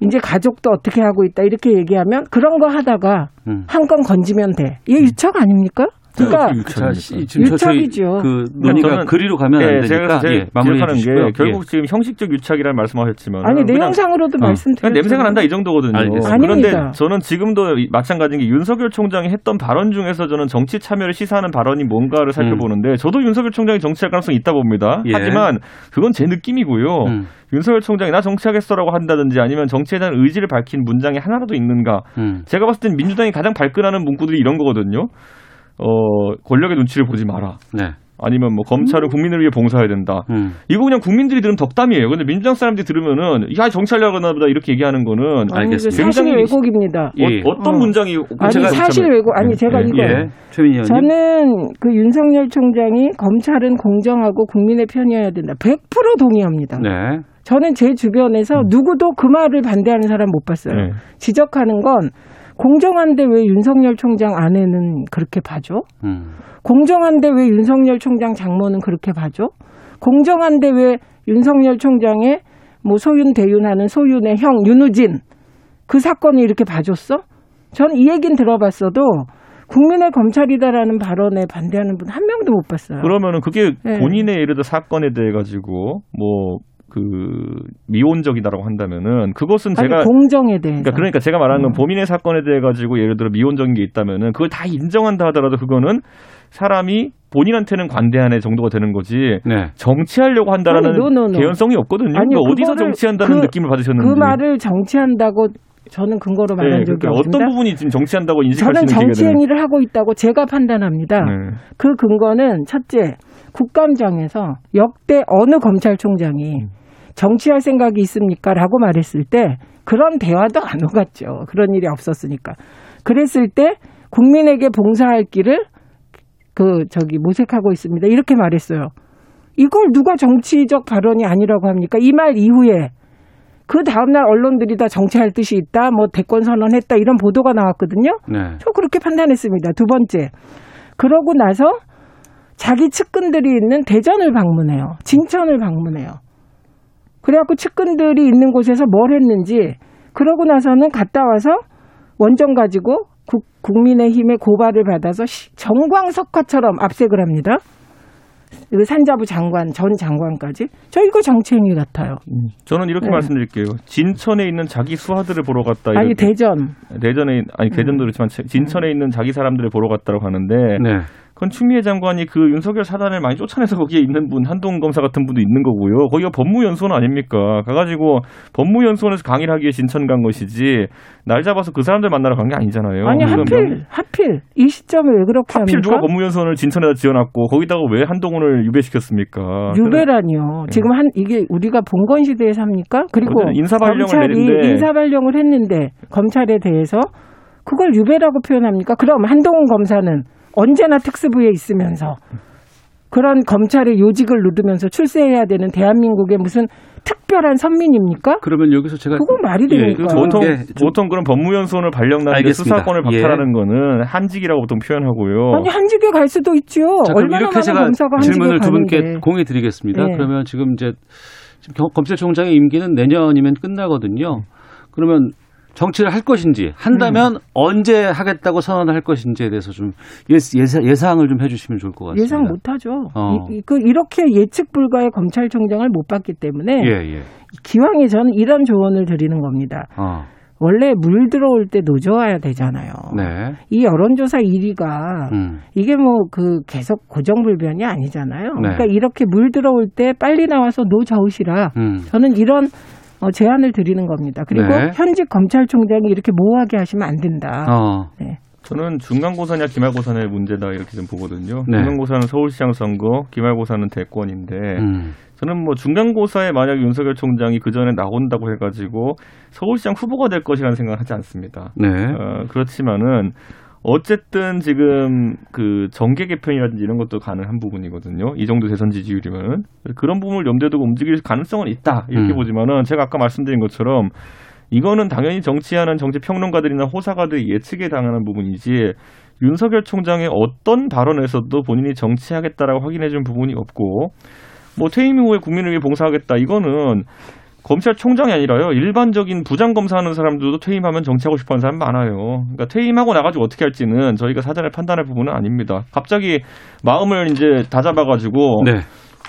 이제 가족도 어떻게 하고 있다 이렇게 얘기하면 그런 거 하다가 음. 한건 건지면 돼. 이게 유착 아닙니까? 그러니까 저희 유착이죠. 그 논의가 저는- 그리로 가면 안 예, 되니까 예, 마무리해 주시고요. 게 결국 지금 형식적 유착이라는 말씀하셨지만 아니 내용상으로도 어. 말씀드렸죠. 그냥 냄새가 난다 이 정도거든요. 알겠습니다. 그런데 아닙니다. 저는 지금도 이- 마찬가지인 게 윤석열 총장이 했던 발언 중에서 저는 정치 참여를 시사하는 발언이 뭔가를 살펴보는데 저도 윤석열 총장이 정치할 가능성이 있다 봅니다. 예. 하지만 그건 제 느낌이고요. 음. 윤석열 총장이 나 정치하겠어라고 한다든지 아니면 정치에 대한 의지를 밝힌 문장이 하나라도 있는가. 음. 제가 봤을 땐 민주당이 가장 발끈하는 문구들이 이런 거거든요. 어, 권력의 눈치를 보지 마라. 네. 아니면 뭐 검찰은 국민을 위해 봉사해야 된다. 음. 이거 그냥 국민들이 들으면 덕담이에요. 근데 민주당 사람들이 들으면은 야 하나 보다 이렇게 얘기하는 거는 아니, 이거 사실 왜곡입니다. 예. 어, 떤 어. 문장이 아니 제가 사실 정치하면- 왜곡 아니 예. 제가 예. 이거 예. 최민희 의원님. 저는 그 윤석열 총장이 검찰은 공정하고 국민의 편이어야 된다. 100% 동의합니다. 네. 저는 제 주변에서 누구도 그 말을 반대하는 사람 못 봤어요. 네. 지적하는 건 공정한데 왜 윤석열 총장 아내는 그렇게 봐줘? 음. 공정한데 왜 윤석열 총장 장모는 그렇게 봐줘? 공정한데 왜 윤석열 총장의 뭐 소윤 대윤하는 소윤의 형 윤우진 그 사건을 이렇게 봐줬어? 저는 이 얘기는 들어봤어도 국민의 검찰이다라는 발언에 반대하는 분 한 명도 못 봤어요. 그러면은 그게 네. 본인의 예를 들어 사건에 대해 가지고 뭐 그 미온적이다라고 한다면은 그것은 아니, 제가 공정에 대해서. 그러니까, 그러니까 제가 말하는 음. 건 범인의 사건에 대해 가지고 예를 들어 미온적인 게 있다면은 그걸 다 인정한다 하더라도 그거는 사람이 본인한테는 관대한 정도가 되는 거지 네. 정치하려고 한다라는 아니, no, no, no. 개연성이 없거든요. 아니, 그러니까 어디서 정치한다는 그- 느낌을 받으셨는지. 그 말을 정치한다고 저는 근거로 말한 네, 적이 그러니까 없습니다. 어떤 부분이 지금 정치한다고 인식할 수 저는 정치 행위를 하고 있다고 제가 판단합니다. 네. 그 근거는 첫째, 국감장에서 역대 어느 검찰총장이 정치할 생각이 있습니까? 라고 말했을 때 그런 대화도 안 오갔죠. 그런 일이 없었으니까. 그랬을 때 국민에게 봉사할 길을 그 저기 모색하고 있습니다. 이렇게 말했어요. 이걸 누가 정치적 발언이 아니라고 합니까? 이 말 이후에 그 다음날 언론들이 다 정치할 뜻이 있다, 뭐 대권 선언했다 이런 보도가 나왔거든요. 네. 저 그렇게 판단했습니다. 두 번째. 그러고 나서 자기 측근들이 있는 대전을 방문해요. 진천을 방문해요. 그래갖고 측근들이 있는 곳에서 뭘 했는지 그러고 나서는 갔다 와서 원정 가지고 국, 국민의힘의 고발을 받아서 시- 정광석화처럼 압색을 합니다. 그 산자부 장관, 전 장관까지. 저 이거 정치행위 같아요. 저는 이렇게 네. 말씀드릴게요. 진천에 있는 자기 수하들을 보러 갔다. 아니, 이렇게. 대전. 대전에 아니 대전도 그렇지만 진천에 있는 자기 사람들을 보러 갔다고 하는데 네. 그건 추미애 장관이 그 윤석열 사단을 많이 쫓아내서 거기에 있는 분 한동훈 검사 같은 분도 있는 거고요. 거기가 법무연수원 아닙니까? 가가지고 법무연수원에서 강의를 하기 위해 진천 간 것이지 날 잡아서 그 사람들 만나러 간 게 아니잖아요. 아니 하필 하필 이 시점에 왜 그렇게 하필 합니까? 누가 법무연수원을 진천에다 지어놨고 거기다가 왜 한동훈을 유배시켰습니까? 유배라니요. 지금 한 이게 우리가 봉건 시대에 삽니까? 그리고 인사발령을. 인사발령을 했는데 검찰에 대해서 그걸 유배라고 표현합니까? 그럼 한동훈 검사는 언제나 특수부에 있으면서 그런 검찰의 요직을 누르면서 출세해야 되는 대한민국의 무슨 특별한 선민입니까? 그러면 여기서 제가 그건 말이 예, 됩니까? 그 보통 예, 좀- 보통 그런 법무연수원을 발령나는데 알겠습니다. 수사권을 예. 박탈하는 거는 한직이라고 보통 표현하고요. 아니 한직에 갈 수도 있죠. 자, 얼마나 이렇게 제가 검사가 한직에 질문을 두 분께 가는데. 공유 드리겠습니다. 네. 그러면 지금 이제 지금 경- 검찰총장의 임기는 내년이면 끝나거든요. 그러면 정치를 할 것인지 한다면 음. 언제 하겠다고 선언을 할 것인지에 대해서 좀 예상, 예상을 좀 해주시면 좋을 것 같습니다. 예상 못하죠. 어. 이, 이- 그 이렇게 예측 불가의 검찰총장을 못 봤기 때문에 예, 예. 기왕에 저는 이런 조언을 드리는 겁니다. 어, 원래 물 들어올 때 노져와야 되잖아요. 네. 이 여론조사 1위가 음. 이게 뭐 그 계속 고정불변이 아니잖아요. 네. 그러니까 이렇게 물 들어올 때 빨리 나와서 노저으시라. 음. 저는 이런 어, 제안을 드리는 겁니다. 그리고 네. 현직 검찰총장이 이렇게 모호하게 하시면 안 된다. 어. 네. 저는 중간고사냐 기말고사냐의 문제다 이렇게 좀 보거든요. 네. 중간고사는 서울시장 선거, 기말고사는 대권인데 음. 저는 뭐 중간고사에 만약 윤석열 총장이 그 전에 나온다고 해가지고 서울시장 후보가 될 것이라는 생각을 하지 않습니다. 네. 어, 그렇지만은 어쨌든 지금 그 정계 개편이라든지 이런 것도 가능한 부분이거든요. 이 정도 대선 지지율이면 그런 부분을 염두에 두고 움직일 가능성은 있다 이렇게 음. 보지만은 제가 아까 말씀드린 것처럼 이거는 당연히 정치하는 정치 평론가들이나 호사가들이 예측에 당하는 부분이지 윤석열 총장의 어떤 발언에서도 본인이 정치하겠다라고 확인해 준 부분이 없고 뭐 퇴임 이후에 국민을 위해 봉사하겠다 이거는 검찰총장이 아니라요 일반적인 부장 검사 하는 사람들도 퇴임하면 정치하고 싶어 하는 사람 많아요. 그러니까 퇴임하고 나가지고 어떻게 할지는 저희가 사전에 판단할 부분은 아닙니다. 갑자기 마음을 이제 다 잡아가지고 네.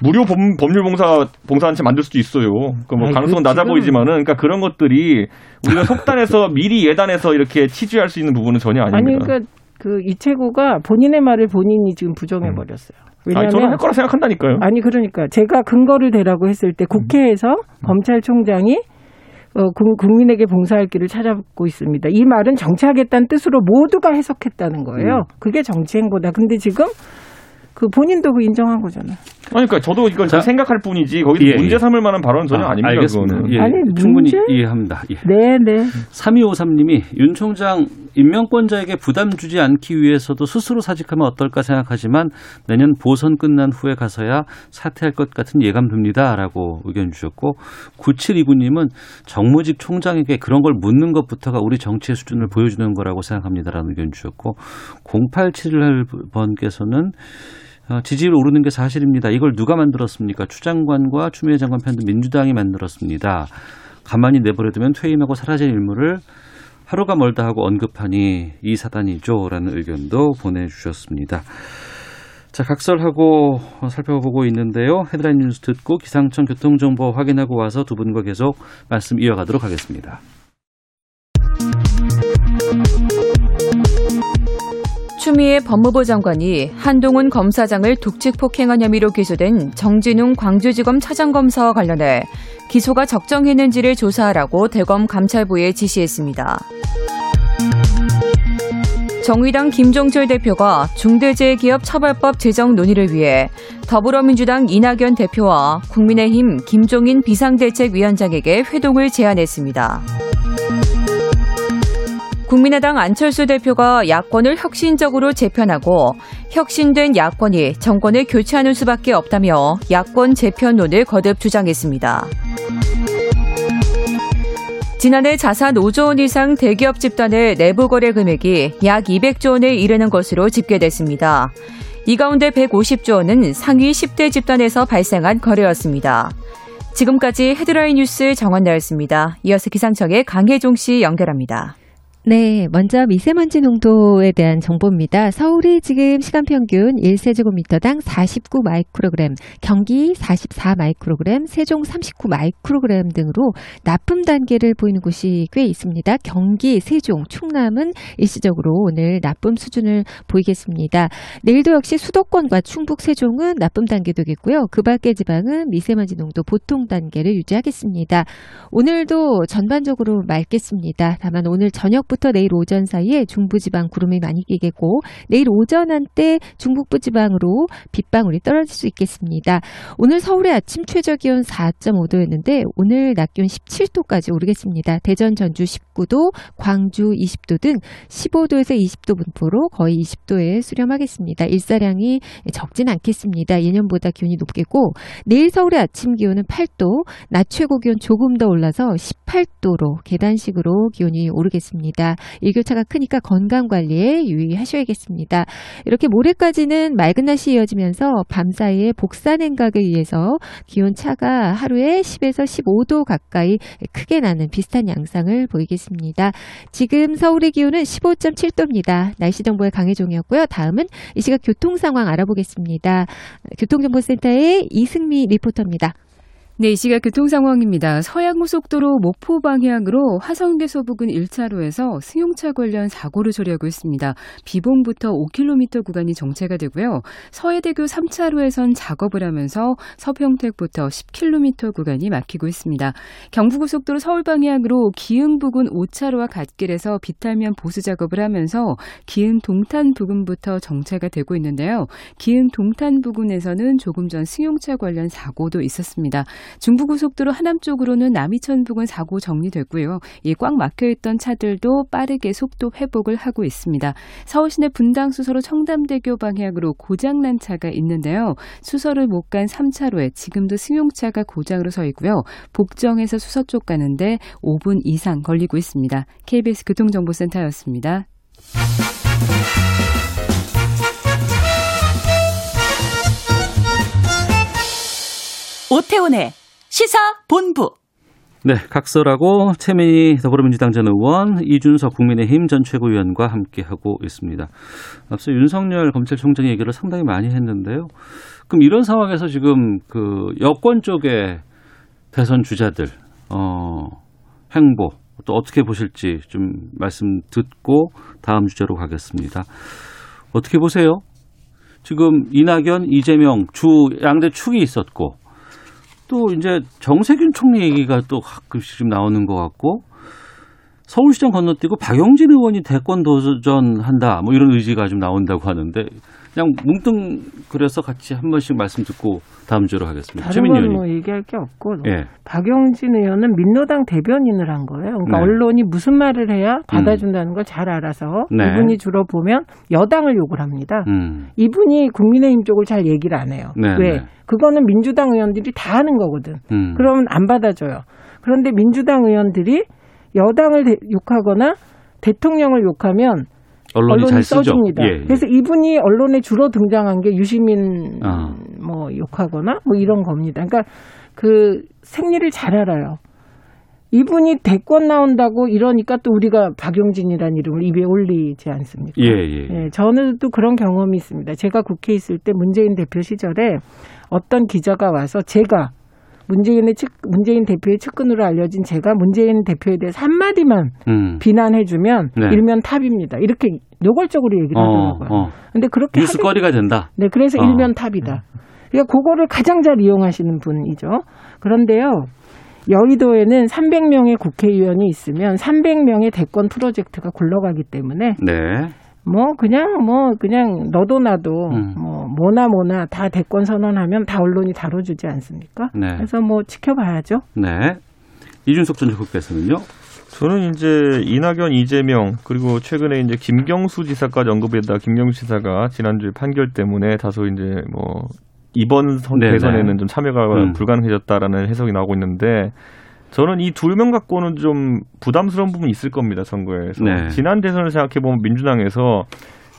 무료 법, 법률 봉사 봉사단체 만들 수도 있어요. 그뭐 아니, 가능성은 그 낮아 지금- 보이지만은 그러니까 그런 것들이 우리가 속단해서 <laughs> 미리 예단해서 이렇게 치주할 수 있는 부분은 전혀 아니 아닙니다. 그러니까 그 이채구가 본인의 말을 본인이 지금 부정해 버렸어요. 음. 아니, 저는 할 거라 생각한다니까요. 아니 그러니까 제가 근거를 대라고 했을 때 국회에서 검찰총장이 어, 국- 국민에게 봉사할 길을 찾아보고 있습니다. 이 말은 정치하겠다는 뜻으로 모두가 해석했다는 거예요. 음. 그게 정치 행보다. 근데 지금 그 본인도 그 인정한 거잖아요. 아니, 그러니까 저도 이걸 생각할 뿐이지 거기 예, 문제 예. 삼을 만한 발언은 전혀 아, 아, 닙니다 알겠습니다. 그거는. 예, 아니, 충분히 문제? 이해합니다. 예. 네, 네. 3253님이 윤 총장 임명권자에게 부담 주지 않기 위해서도 스스로 사직하면 어떨까 생각하지만 내년 보선 끝난 후에 가서야 사퇴할 것 같은 예감 듭니다라고 의견 주셨고 9729님은 정무직 총장에게 그런 걸 묻는 것부터가 우리 정치의 수준을 보여주는 거라고 생각합니다라는 의견 주셨고 0871번께서는 어, 지지율 오르는 게 사실입니다. 이걸 누가 만들었습니까? 추 장관과 추미애 장관 편도 민주당이 만들었습니다. 가만히 내버려두면 퇴임하고 사라질 일물을 하루가 멀다 하고 언급하니 이 사단이죠라는 의견도 보내주셨습니다. 자, 각설하고 살펴보고 있는데요. 헤드라인 뉴스 듣고 기상청 교통정보 확인하고 와서 두 분과 계속 말씀 이어가도록 하겠습니다. 추미애 법무부 장관이 한동훈 검사장을 독직 폭행한 혐의로 기소된 정진웅 광주지검 차장검사와 관련해 기소가 적정했는지를 조사하라고 대검 감찰부에 지시했습니다. 정의당 김종철 대표가 중대재해기업 처벌법 제정 논의를 위해 더불어민주당 이낙연 대표와 국민의힘 김종인 비상대책위원장에게 회동을 제안했습니다. 국민의당 안철수 대표가 야권을 혁신적으로 재편하고 혁신된 야권이 정권을 교체하는 수밖에 없다며 야권 재편론을 거듭 주장했습니다. 지난해 자산 5조 원 이상 대기업 집단의 내부 거래 금액이 약 200조 원에 이르는 것으로 집계됐습니다. 이 가운데 150조 원은 상위 10대 집단에서 발생한 거래였습니다. 지금까지 헤드라인 뉴스 정원 나였습니다. 이어서 기상청의 강혜종 씨 연결합니다. 네, 먼저 미세먼지 농도에 대한 정보입니다. 서울이 지금 시간 평균 1세제곱미터당 49 마이크로그램, 경기 44 마이크로그램, 세종 39 마이크로그램 등으로 나쁨 단계를 보이는 곳이 꽤 있습니다. 경기, 세종, 충남은 일시적으로 오늘 나쁨 수준을 보이겠습니다. 내일도 역시 수도권과 충북, 세종은 나쁨 단계 되겠고요. 그 밖의 지방은 미세먼지 농도 보통 단계를 유지하겠습니다. 오늘도 전반적으로 맑겠습니다. 다만 오늘 저녁 부터 내일 오전 사이에 중부지방 구름이 많이 끼겠고 내일 오전 한때 중북부 지방으로 빗방울이 떨어질 수 있겠습니다. 오늘 서울의 아침 최저 기온 4.5도였는데 오늘 낮 기온 17도까지 오르겠습니다. 대전, 전주 19도, 광주 20도 등 15도에서 20도 분포로 거의 20도에 수렴하겠습니다. 일사량이 적진 않겠습니다. 예년보다 기온이 높겠고 내일 서울의 아침 기온은 8도, 낮 최고 기온 조금 더 올라서 18도로 계단식으로 기온이 오르겠습니다. 일교차가 크니까 건강 관리에 유의하셔야겠습니다. 이렇게 모레까지는 맑은 날씨 이어지면서 밤 사이에 복사 냉각에 의해서 기온 차가 하루에 10에서 15도 가까이 크게 나는 비슷한 양상을 보이겠습니다. 지금 서울의 기온은 15.7도입니다. 날씨 정보의 강혜종이었고요. 다음은 이 시각 교통 상황 알아보겠습니다. 교통정보센터의 이승미 리포터입니다. 네, 이 시각 교통 상황입니다. 서양고속도로 목포 방향으로 화성계소 부근 1차로에서 승용차 관련 사고를 처리하고 있습니다. 비봉부터 5km 구간이 정체가 되고요. 서해대교 3차로에선 작업을 하면서 서평택부터 10km 구간이 막히고 있습니다. 경부고속도로 서울 방향으로 기흥 부근 5차로와 갓길에서 비탈면 보수 작업을 하면서 기흥 동탄 부근부터 정체가 되고 있는데요. 기흥 동탄 부근에서는 조금 전 승용차 관련 사고도 있었습니다. 중부고속도로 하남 쪽으로는 남이천 부근 사고 정리됐고요. 이 꽉 막혀있던 차들도 빠르게 속도 회복을 하고 있습니다. 서울시내 분당 수서로 청담대교 방향으로 고장난 차가 있는데요. 수서를 못 간 3차로에 지금도 승용차가 고장으로 서 있고요. 복정에서 수서 쪽 가는데 5분 이상 걸리고 있습니다. KBS 교통정보센터였습니다. 오태훈의 시사 본부. 네, 각설하고 최민희 더불어민주당 전 의원, 이준석 국민의힘 전 최고위원과 함께하고 있습니다. 앞서 윤석열 검찰총장 얘기를 상당히 많이 했는데요. 그럼 이런 상황에서 지금 그 여권 쪽의 대선 주자들, 어, 행보, 또 어떻게 보실지 좀 말씀 듣고 다음 주제로 가겠습니다. 어떻게 보세요? 지금 이낙연, 이재명 주 양대 축이 있었고 또 이제 정세균 총리 얘기가 또 가끔씩 좀 나오는 것 같고 서울시장 건너뛰고 박영진 의원이 대권 도전한다 뭐 이런 의지가 좀 나온다고 하는데 그냥 뭉뚱그려서 같이 한 번씩 말씀 듣고 다음 주로 하겠습니다. 다른 최민희 건 의원님. 뭐 얘기할 게 없고 예. 박영진 의원은 민노당 대변인을 한 거예요. 그러니까 네. 언론이 무슨 말을 해야 받아준다는 걸잘 알아서 네. 이분이 주로 보면 여당을 욕을 합니다. 음. 이분이 국민의힘 쪽을 잘 얘기를 안 해요. 네, 왜? 네. 그거는 민주당 의원들이 다 하는 거거든. 음. 그러면 안 받아줘요. 그런데 민주당 의원들이 여당을 대- 욕하거나 대통령을 욕하면 언론이 잘 쓰죠. 써줍니다. 예, 예. 그래서 이분이 언론에 주로 등장한 게 유시민 아. 뭐 욕하거나 뭐 이런 겁니다. 그러니까 그 생리를 잘 알아요. 이분이 대권 나온다고 이러니까 또 우리가 박용진이라는 이름을 입에 올리지 않습니까? 예, 예. 예, 저는 또 그런 경험이 있습니다. 제가 국회에 있을 때 문재인 대표 시절에 어떤 기자가 와서 제가 문재인의 측, 문재인 대표의 측근으로 알려진 제가 문재인 대표에 대해서 한마디만 음. 비난해주면 네. 일면 탑입니다. 이렇게 노골적으로 얘기를 어, 하더라고요. 어. 근데 그렇게 뉴스거리가 된다. 네, 그래서 어. 일면 탑이다. 그러니까 그거를 가장 잘 이용하시는 분이죠. 그런데요. 여의도에는 300명의 국회의원이 있으면 300명의 대권 프로젝트가 굴러가기 때문에 네. 뭐 그냥 뭐 그냥 너도 나도 음. 뭐 뭐나 뭐나 다 대권 선언하면 다 언론이 다뤄주지 않습니까? 네. 그래서 뭐 지켜봐야죠. 네. 이준석 전 후보께서는요. 저는 이제 이낙연, 이재명 그리고 최근에 이제 김경수 지사까지 언급했다. 김경수 지사가 지난주에 판결 때문에 다소 이제 뭐 이번 선 네네. 대선에는 좀 참여가 음. 불가능해졌다라는 해석이 나오고 있는데 저는 이둘명 갖고는 좀 부담스러운 부분이 있을 겁니다 선거에서 네. 지난 대선을 생각해 보면 민주당에서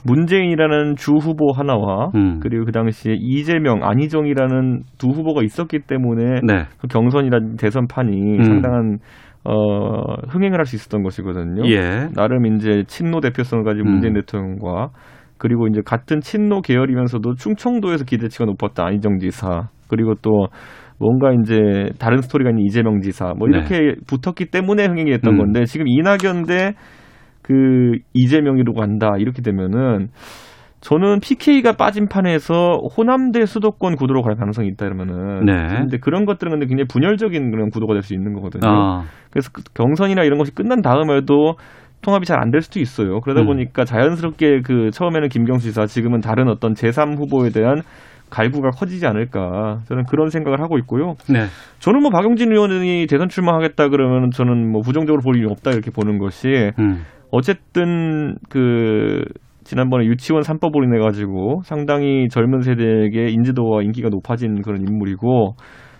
문재인이라는 주 후보 하나와 음. 그리고 그 당시에 이재명, 안희정이라는 두 후보가 있었기 때문에 네. 그 경선이라는 대선판이 음. 상당한 어, 흥행을 할 수 있었던 것이거든요. 예. 나름 이제 친노 대표성을 가진 문재인 음. 대통령과 그리고 이제 같은 친노 계열이면서도 충청도에서 기대치가 높았던 안희정 지사 그리고 또 뭔가 이제 다른 스토리가 있는 이재명 지사 뭐 이렇게 붙었기 때문에 흥행이 됐던 네. 음. 건데 지금 이낙연 대 그 이재명이라고 한다 이렇게 되면은 저는 PK가 빠진 판에서 호남대 수도권 구도로 갈 가능성이 있다 이러면은 네. 근데 그런 것들은 근데 굉장히 분열적인 그런 구도가 될 수 있는 거거든요. 아. 그래서 그 경선이나 이런 것이 끝난 다음에도 통합이 잘 안 될 수도 있어요. 그러다 음. 보니까 자연스럽게 그 처음에는 김경수 지사, 지금은 다른 어떤 제3 후보에 대한 갈구가 커지지 않을까 저는 그런 생각을 하고 있고요. 네. 저는 뭐 박용진 의원이 대선 출마하겠다 그러면 저는 뭐 부정적으로 볼 일이 없다 이렇게 보는 것이 음. 어쨌든 그 지난번에 유치원 3법으로 인해 가지고 상당히 젊은 세대에게 인지도와 인기가 높아진 그런 인물이고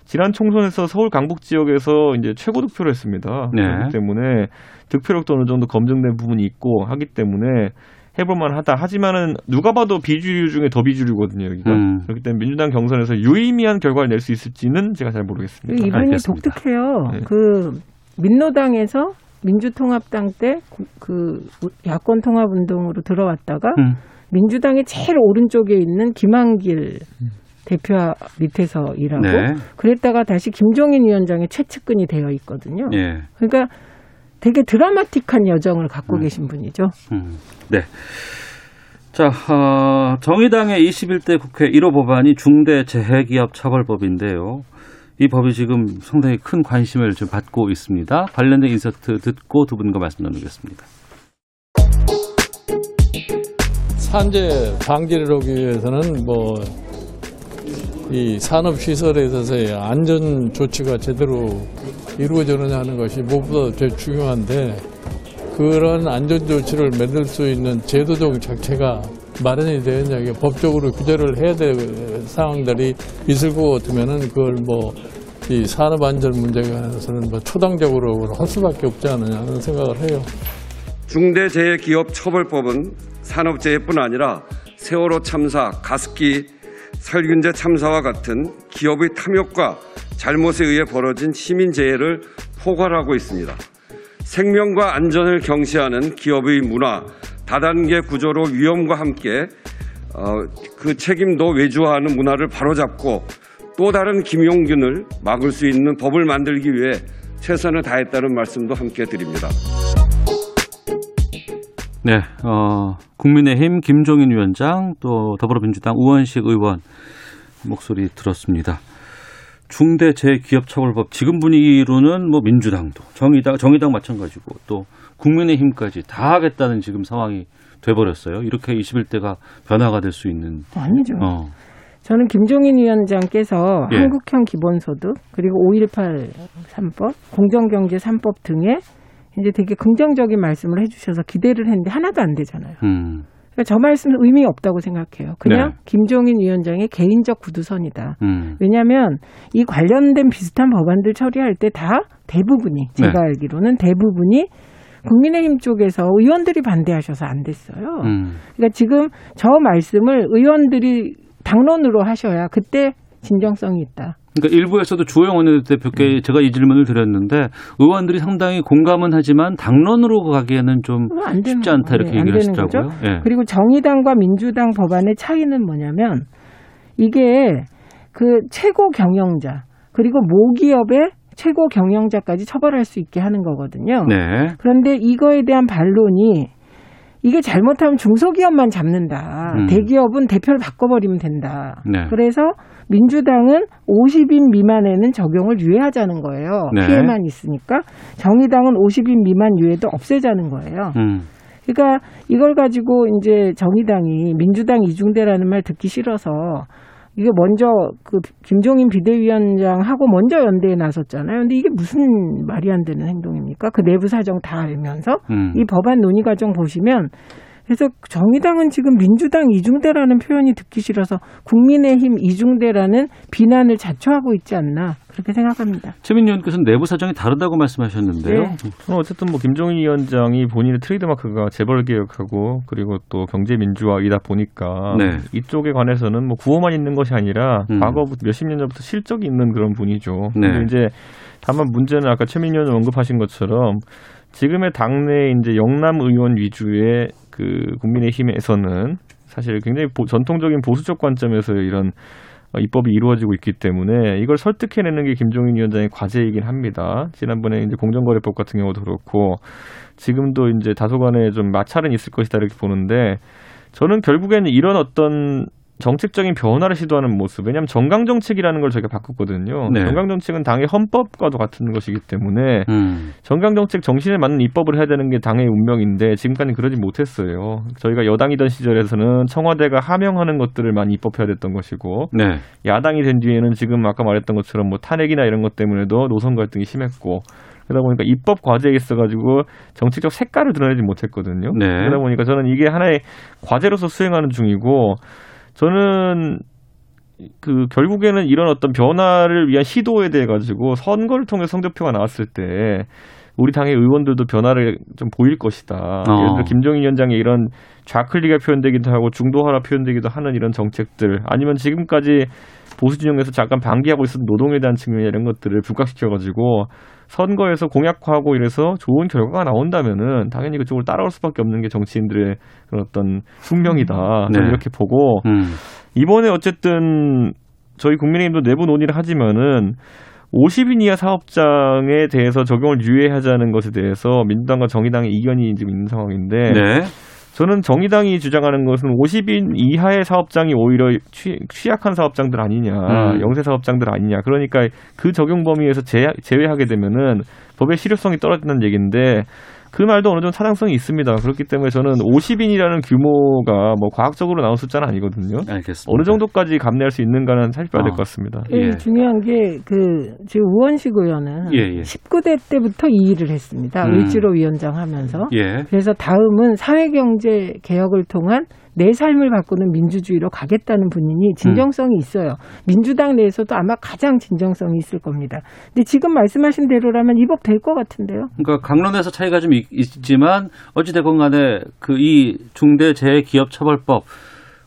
지난 총선에서 서울 강북 지역에서 이제 최고 득표를 했습니다. 네. 그렇기 때문에 득표력도 어느 정도 검증된 부분이 있고 하기 때문에 해볼만 하다. 하지만은 누가 봐도 비주류 중에 더 비주류거든요, 여기가. 음. 그렇기 때문에 민주당 경선에서 유의미한 결과를 낼 수 있을지는 제가 잘 모르겠습니다. 이분이 독특해요. 네. 그 민노당에서 민주통합당 때 그 야권 통합 운동으로 들어왔다가 음. 민주당의 제일 오른쪽에 있는 김한길 대표 밑에서 일하고 네. 그랬다가 다시 김종인 위원장의 최측근이 되어 있거든요. 예. 그러니까 되게 드라마틱한 여정을 갖고 계신 분이죠. 음. 네. 자, 어, 정의당의 21대 국회 1호 법안이 중대 재해기업 처벌법인데요. 이 법이 지금 상당히 큰 관심을 좀 받고 있습니다. 관련된 인서트 듣고 두 분과 말씀 나누겠습니다. 산재 방지를 하기 위해서는 뭐 이 산업 시설에 있어서의 안전 조치가 제대로 이루어지느냐 하는 것이 무엇보다 제일 중요한데 그런 안전 조치를 만들 수 있는 제도적 자체가 마련이 되었냐 이게 법적으로 규제를 해야 될 상황들이 있을 것 같으면은 그걸 뭐 이 산업 안전 문제에 관해서는 뭐 초당적으로 할 수밖에 없지 않느냐 하는 생각을 해요. 중대재해기업처벌법은 산업재해뿐 아니라 세월호 참사, 가습기, 살균제 참사와 같은 기업의 탐욕과 잘못에 의해 벌어진 시민재해를 포괄하고 있습니다. 생명과 안전을 경시하는 기업의 문화, 다단계 구조로 위험과 함께 어, 그 책임도 외주화하는 문화를 바로잡고 또 다른 김용균을 막을 수 있는 법을 만들기 위해 최선을 다했다는 말씀도 함께 드립니다. 네, 어, 국민의힘 김종인 위원장 또 더불어민주당 우원식 의원 목소리 들었습니다. 중대재해기업처벌법 지금 분위기로는 뭐 민주당도 정의당 정의당 마찬가지고 또 국민의힘까지 다 하겠다는 지금 상황이 돼버렸어요. 이렇게 21대가 변화가 될 수 있는 아니죠. 어. 저는 김종인 위원장께서 예. 한국형 기본소득 그리고 5.18 3법, 공정경제 3법 등에 이제 되게 긍정적인 말씀을 해주셔서 기대를 했는데 하나도 안 되잖아요. 음. 그러니까 저 말씀은 의미 없다고 생각해요. 그냥 네. 김종인 위원장의 개인적 구두선이다. 음. 왜냐하면 이 관련된 비슷한 법안들 처리할 때 다 대부분이 제가 네. 알기로는 대부분이 국민의힘 쪽에서 의원들이 반대하셔서 안 됐어요. 음. 그러니까 지금 저 말씀을 의원들이 당론으로 하셔야 그때 진정성이 있다. 그러니까 일부에서도 주호영 원내대표께 제가 이 질문을 드렸는데 의원들이 상당히 공감은 하지만 당론으로 가기에는 좀안 되는 쉽지 않다 이렇게 네, 안 얘기를. 하시더라고요. 예. 그리고 정의당과 민주당 법안의 차이는 뭐냐면 이게 그 최고 경영자 그리고 모기업의 최고 경영자까지 처벌할 수 있게 하는 거거든요. 네. 그런데 이거에 대한 반론이 이게 잘못하면 중소기업만 잡는다. 음. 대기업은 대표를 바꿔버리면 된다. 네. 그래서 민주당은 50인 미만에는 적용을 유예하자는 거예요. 네. 피해만 있으니까 정의당은 50인 미만 유예도 없애자는 거예요. 음. 그러니까 이걸 가지고 이제 정의당이 민주당 이중대라는 말 듣기 싫어서 이게 먼저 그 김종인 비대위원장하고 먼저 연대에 나섰잖아요. 근데 이게 무슨 말이 안 되는 행동입니까? 그 내부 사정 다 알면서 음. 이 법안 논의 과정 보시면 그래서 정의당은 지금 민주당 이중대라는 표현이 듣기 싫어서 국민의힘 이중대라는 비난을 자초하고 있지 않나 그렇게 생각합니다. 최민희 의원께서는 내부 사정이 다르다고 말씀하셨는데요. 네. 저는 어쨌든 뭐 김종인 위원장이 본인의 트레이드마크가 재벌 개혁하고 그리고 또 경제 민주화이다 보니까 네. 이쪽에 관해서는 뭐 구호만 있는 것이 아니라 음. 과거부터 몇십 년 전부터 실적이 있는 그런 분이죠. 네. 근데 이제 다만 문제는 아까 최민희 의원이 언급하신 것처럼 지금의 당내 이제 영남 의원 위주의 그 국민의힘에서는 사실 굉장히 보- 전통적인 보수적 관점에서 이런 어, 입법이 이루어지고 있기 때문에 이걸 설득해내는 게 김종인 위원장의 과제이긴 합니다. 지난번에 이제 공정거래법 같은 경우도 그렇고 지금도 이제 다소간에 좀 마찰은 있을 것이다 이렇게 보는데 저는 결국에는 이런 어떤 정책적인 변화를 시도하는 모습. 왜냐하면 정강 정책이라는 걸 저희가 바꿨거든요. 네. 정강 정책은 당의 헌법과도 같은 것이기 때문에 음. 정강 정책 정신에 맞는 입법을 해야 되는 게 당의 운명인데 지금까지 그러지 못했어요. 저희가 여당이던 시절에서는 청와대가 하명하는 것들을 많이 입법해야 됐던 것이고 네. 야당이 된 뒤에는 지금 아까 말했던 것처럼 뭐 탄핵이나 이런 것 때문에도 노선 갈등이 심했고 그러다 보니까 입법 과제에 있어가지고 정책적 색깔을 드러내지 못했거든요. 네. 그러다 보니까 저는 이게 하나의 과제로서 수행하는 중이고 저는 그 결국에는 이런 어떤 변화를 위한 시도에 대해 가지고 선거를 통해 성적표가 나왔을 때 우리 당의 의원들도 변화를 좀 보일 것이다. 예를 들어 김종인 위원장의 이런 좌클리가 표현되기도 하고 중도화가 표현되기도 하는 이런 정책들 아니면 지금까지 보수 진영에서 잠깐 방기하고 있었던 노동에 대한 측면 이런 것들을 부각시켜가지고 선거에서 공약화하고 이래서 좋은 결과가 나온다면은 당연히 그쪽을 따라올 수밖에 없는 게 정치인들의 그런 어떤 숙명이다. 저는 네. 이렇게 보고 음. 이번에 어쨌든 저희 국민의힘도 내부 논의를 하지만은 50인 이하 사업장에 대해서 적용을 유예하자는 것에 대해서 민주당과 정의당의 이견이 지금 있는 상황인데 네. 저는 정의당이 주장하는 것은 50인 이하의 사업장이 오히려 취, 취약한 사업장들 아니냐, 음. 영세 사업장들 아니냐. 그러니까 그 적용 범위에서 제, 제외하게 되면은 법의 실효성이 떨어진다는 얘기인데 그 말도 어느 정도 타당성이 있습니다. 그렇기 때문에 저는 50인이라는 규모가 뭐 과학적으로 나온 숫자는 아니거든요. 알겠습니다. 어느 정도까지 감내할 수 있는가는 살펴봐야 될것 같습니다. 예. 중요한 게 그 지금 우원식 의원은 예, 예. 19대 때부터 이 일을 했습니다. 음. 을지로 위원장 하면서. 예. 그래서 다음은 사회경제 개혁을 통한 내 삶을 바꾸는 민주주의로 가겠다는 분이니 진정성이 있어요. 민주당 내에서도 아마 가장 진정성이 있을 겁니다. 근데 지금 말씀하신 대로라면 이 법 될 것 같은데요. 그러니까 강론에서 차이가 좀 있, 있지만 어찌됐건 간에 그 이 중대재해기업처벌법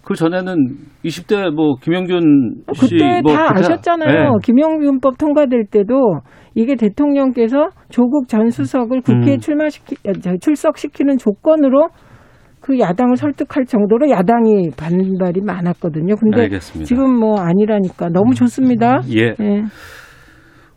그 전에는 20대 뭐 김영균 씨 그때 뭐 다 아셨잖아요. 네. 김영균법 통과될 때도 이게 대통령께서 조국 전 수석을 국회에 음. 출마시키 아, 저, 출석시키는 조건으로 그 야당을 설득할 정도로 야당이 반발이 많았거든요. 근데 알겠습니다. 지금 뭐 아니라니까 너무 좋습니다. 예. 예.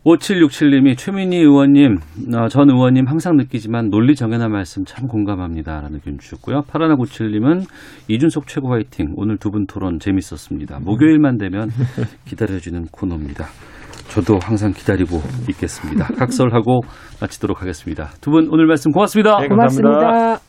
5767님이 최민희 의원님, 어, 전 의원님 항상 느끼지만 논리 정연한 말씀 참 공감합니다 라는 의견 주셨고요. 파라나 97님은 이준석 최고 화이팅. 오늘 두 분 토론 재밌었습니다. 목요일만 되면 <laughs> 기다려지는 코너입니다. 저도 항상 기다리고 있겠습니다. 각설하고 마치도록 하겠습니다. 두 분 오늘 말씀 고맙습니다. 네, 감사합니다. 고맙습니다.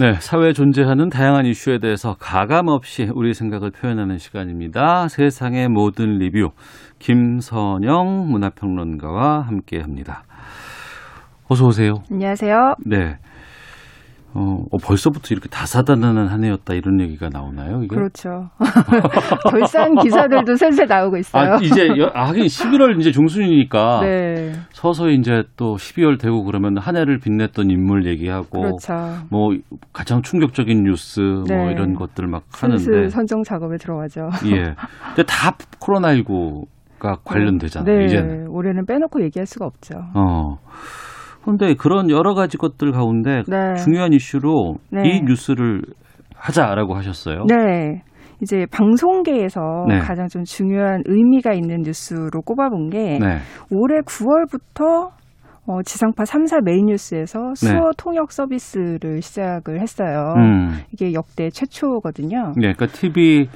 네, 사회에 존재하는 다양한 이슈에 대해서 가감 없이 우리 생각을 표현하는 시간입니다. 세상의 모든 리뷰 김선영 문화평론가와 함께합니다. 어서 오세요. 안녕하세요. 네. 어, 어, 벌써부터 이렇게 다사다난한 한 해였다 이런 얘기가 나오나요? 이게? 그렇죠. <laughs> 결산 기사들도 슬슬 나오고 있어요. 아, 이제 여- 아, 하긴 11월 이제 중순이니까 <laughs> 네. 서서히 이제 또 12월 되고 그러면 한 해를 빛냈던 인물 얘기하고 그렇죠. 뭐 가장 충격적인 뉴스 뭐 네. 이런 것들 막 하는데 선정 작업에 들어가죠. 예. 근데 다 코로나19가 관련되잖아요. 네. 이제는. 올해는 빼놓고 얘기할 수가 없죠. 어. 그런데 그런 여러 가지 것들 가운데 네. 중요한 이슈로 네. 이 뉴스를 하자라고 하셨어요. 네. 이제 방송계에서 네. 가장 좀 중요한 의미가 있는 뉴스로 꼽아본 게 네. 올해 9월부터 어, 지상파 3사 메인 뉴스에서 수어 통역 서비스를 시작을 했어요. 네. 음. 이게 역대 최초거든요. 네, 그러니까 TV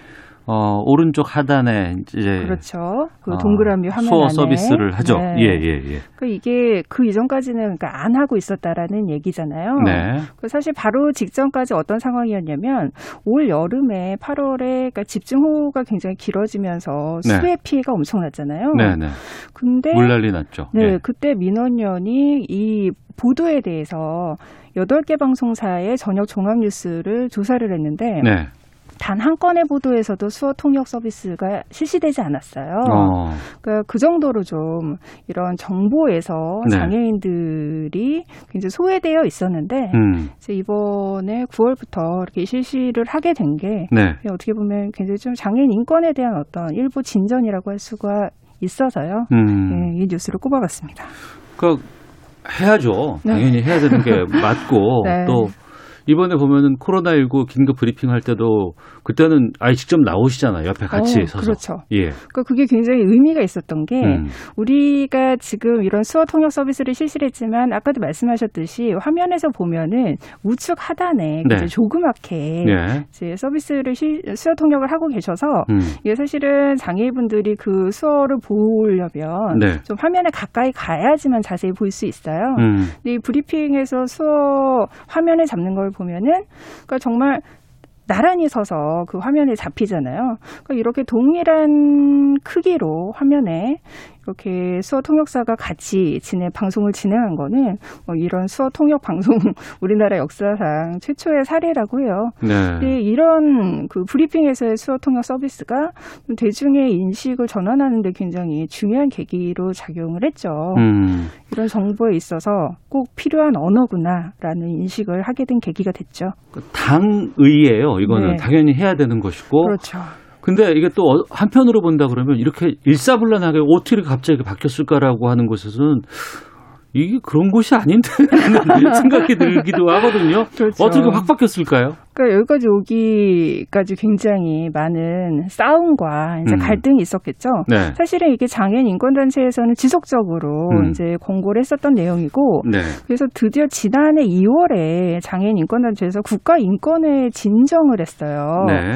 어, 오른쪽 하단에 이제 그렇죠. 그 어, 동그라미 화면 수어 안에 서비스를 하죠. 네. 예, 예, 예. 그 이게 그 이전까지는 그러니까 안 하고 있었다라는 얘기잖아요. 네. 그 사실 바로 직전까지 어떤 상황이었냐면 올 여름에 8월에 그러니까 집중호우가 굉장히 길어지면서 네. 수해 피해가 엄청났잖아요. 네, 네. 근데 물난리 났죠. 네, 예. 그때 민원연이 이 보도에 대해서 8개 방송사의 저녁 종합 뉴스를 조사를 했는데 네. 단 한 건의 보도에서도 수어 통역 서비스가 실시되지 않았어요. 어. 그러니까 그 정도로 좀 이런 정보에서 네. 장애인들이 굉장히 소외되어 있었는데 음. 이제 이번에 9월부터 이렇게 실시를 하게 된게 네. 어떻게 보면 굉장히 좀 장애인 인권에 대한 어떤 일부 진전이라고 할 수가 있어서요. 음. 네, 이 뉴스를 꼽아봤습니다. 그 해야죠. 네. 당연히 해야 되는 게 <laughs> 맞고 네. 또 이번에 보면은 코로나19 긴급 브리핑 할 때도 그때는 아예 직접 나오시잖아요. 옆에 같이 어, 서서. 그렇죠. 예. 그러니까 그게 굉장히 의미가 있었던 게 음. 우리가 지금 이런 수어 통역 서비스를 실시를 했지만 아까도 말씀하셨듯이 화면에서 보면은 우측 하단에 네. 조그맣게 예. 이제 서비스를 실- 수어 통역을 하고 계셔서 음. 이게 사실은 장애인분들이 그 수어를 보려면 네. 좀 화면에 가까이 가야지만 자세히 볼 수 있어요. 음. 근데 이 브리핑에서 수어 화면에 잡는 걸 보면은 그러니까 정말 나란히 서서 그 화면에 잡히잖아요. 그러니까 이렇게 동일한 크기로 화면에 이렇게 수어 통역사가 같이 진행 방송을 진행한 거는 뭐 이런 수어 통역 방송 <laughs> 우리나라 역사상 최초의 사례라고 해요. 네. 근데 이런 그 브리핑에서의 수어 통역 서비스가 좀 대중의 인식을 전환하는데 굉장히 중요한 계기로 작용을 했죠. 음. 이런 정보에 있어서 꼭 필요한 언어구나라는 인식을 하게 된 계기가 됐죠. 당의예요. 이거는 네. 당연히 해야 되는 것이고. 그렇죠. 근데 이게 또 어- 한편으로 본다 그러면 이렇게 일사불란하게 어떻게 갑자기 바뀌었을까라고 하는 곳에서는 이게 그런 곳이 아닌데 <laughs> 생각이 들기도 하거든요. 그렇죠. 어떻게 확 바뀌었을까요? 그러니까 여기까지 오기까지 굉장히 많은 싸움과 이제 음. 갈등이 있었겠죠. 네. 사실은 이게 장애인 인권단체에서는 지속적으로 음. 이제 권고를 했었던 내용이고, 네. 그래서 드디어 지난해 2월에 장애인 인권단체에서 국가 인권에 진정을 했어요. 네.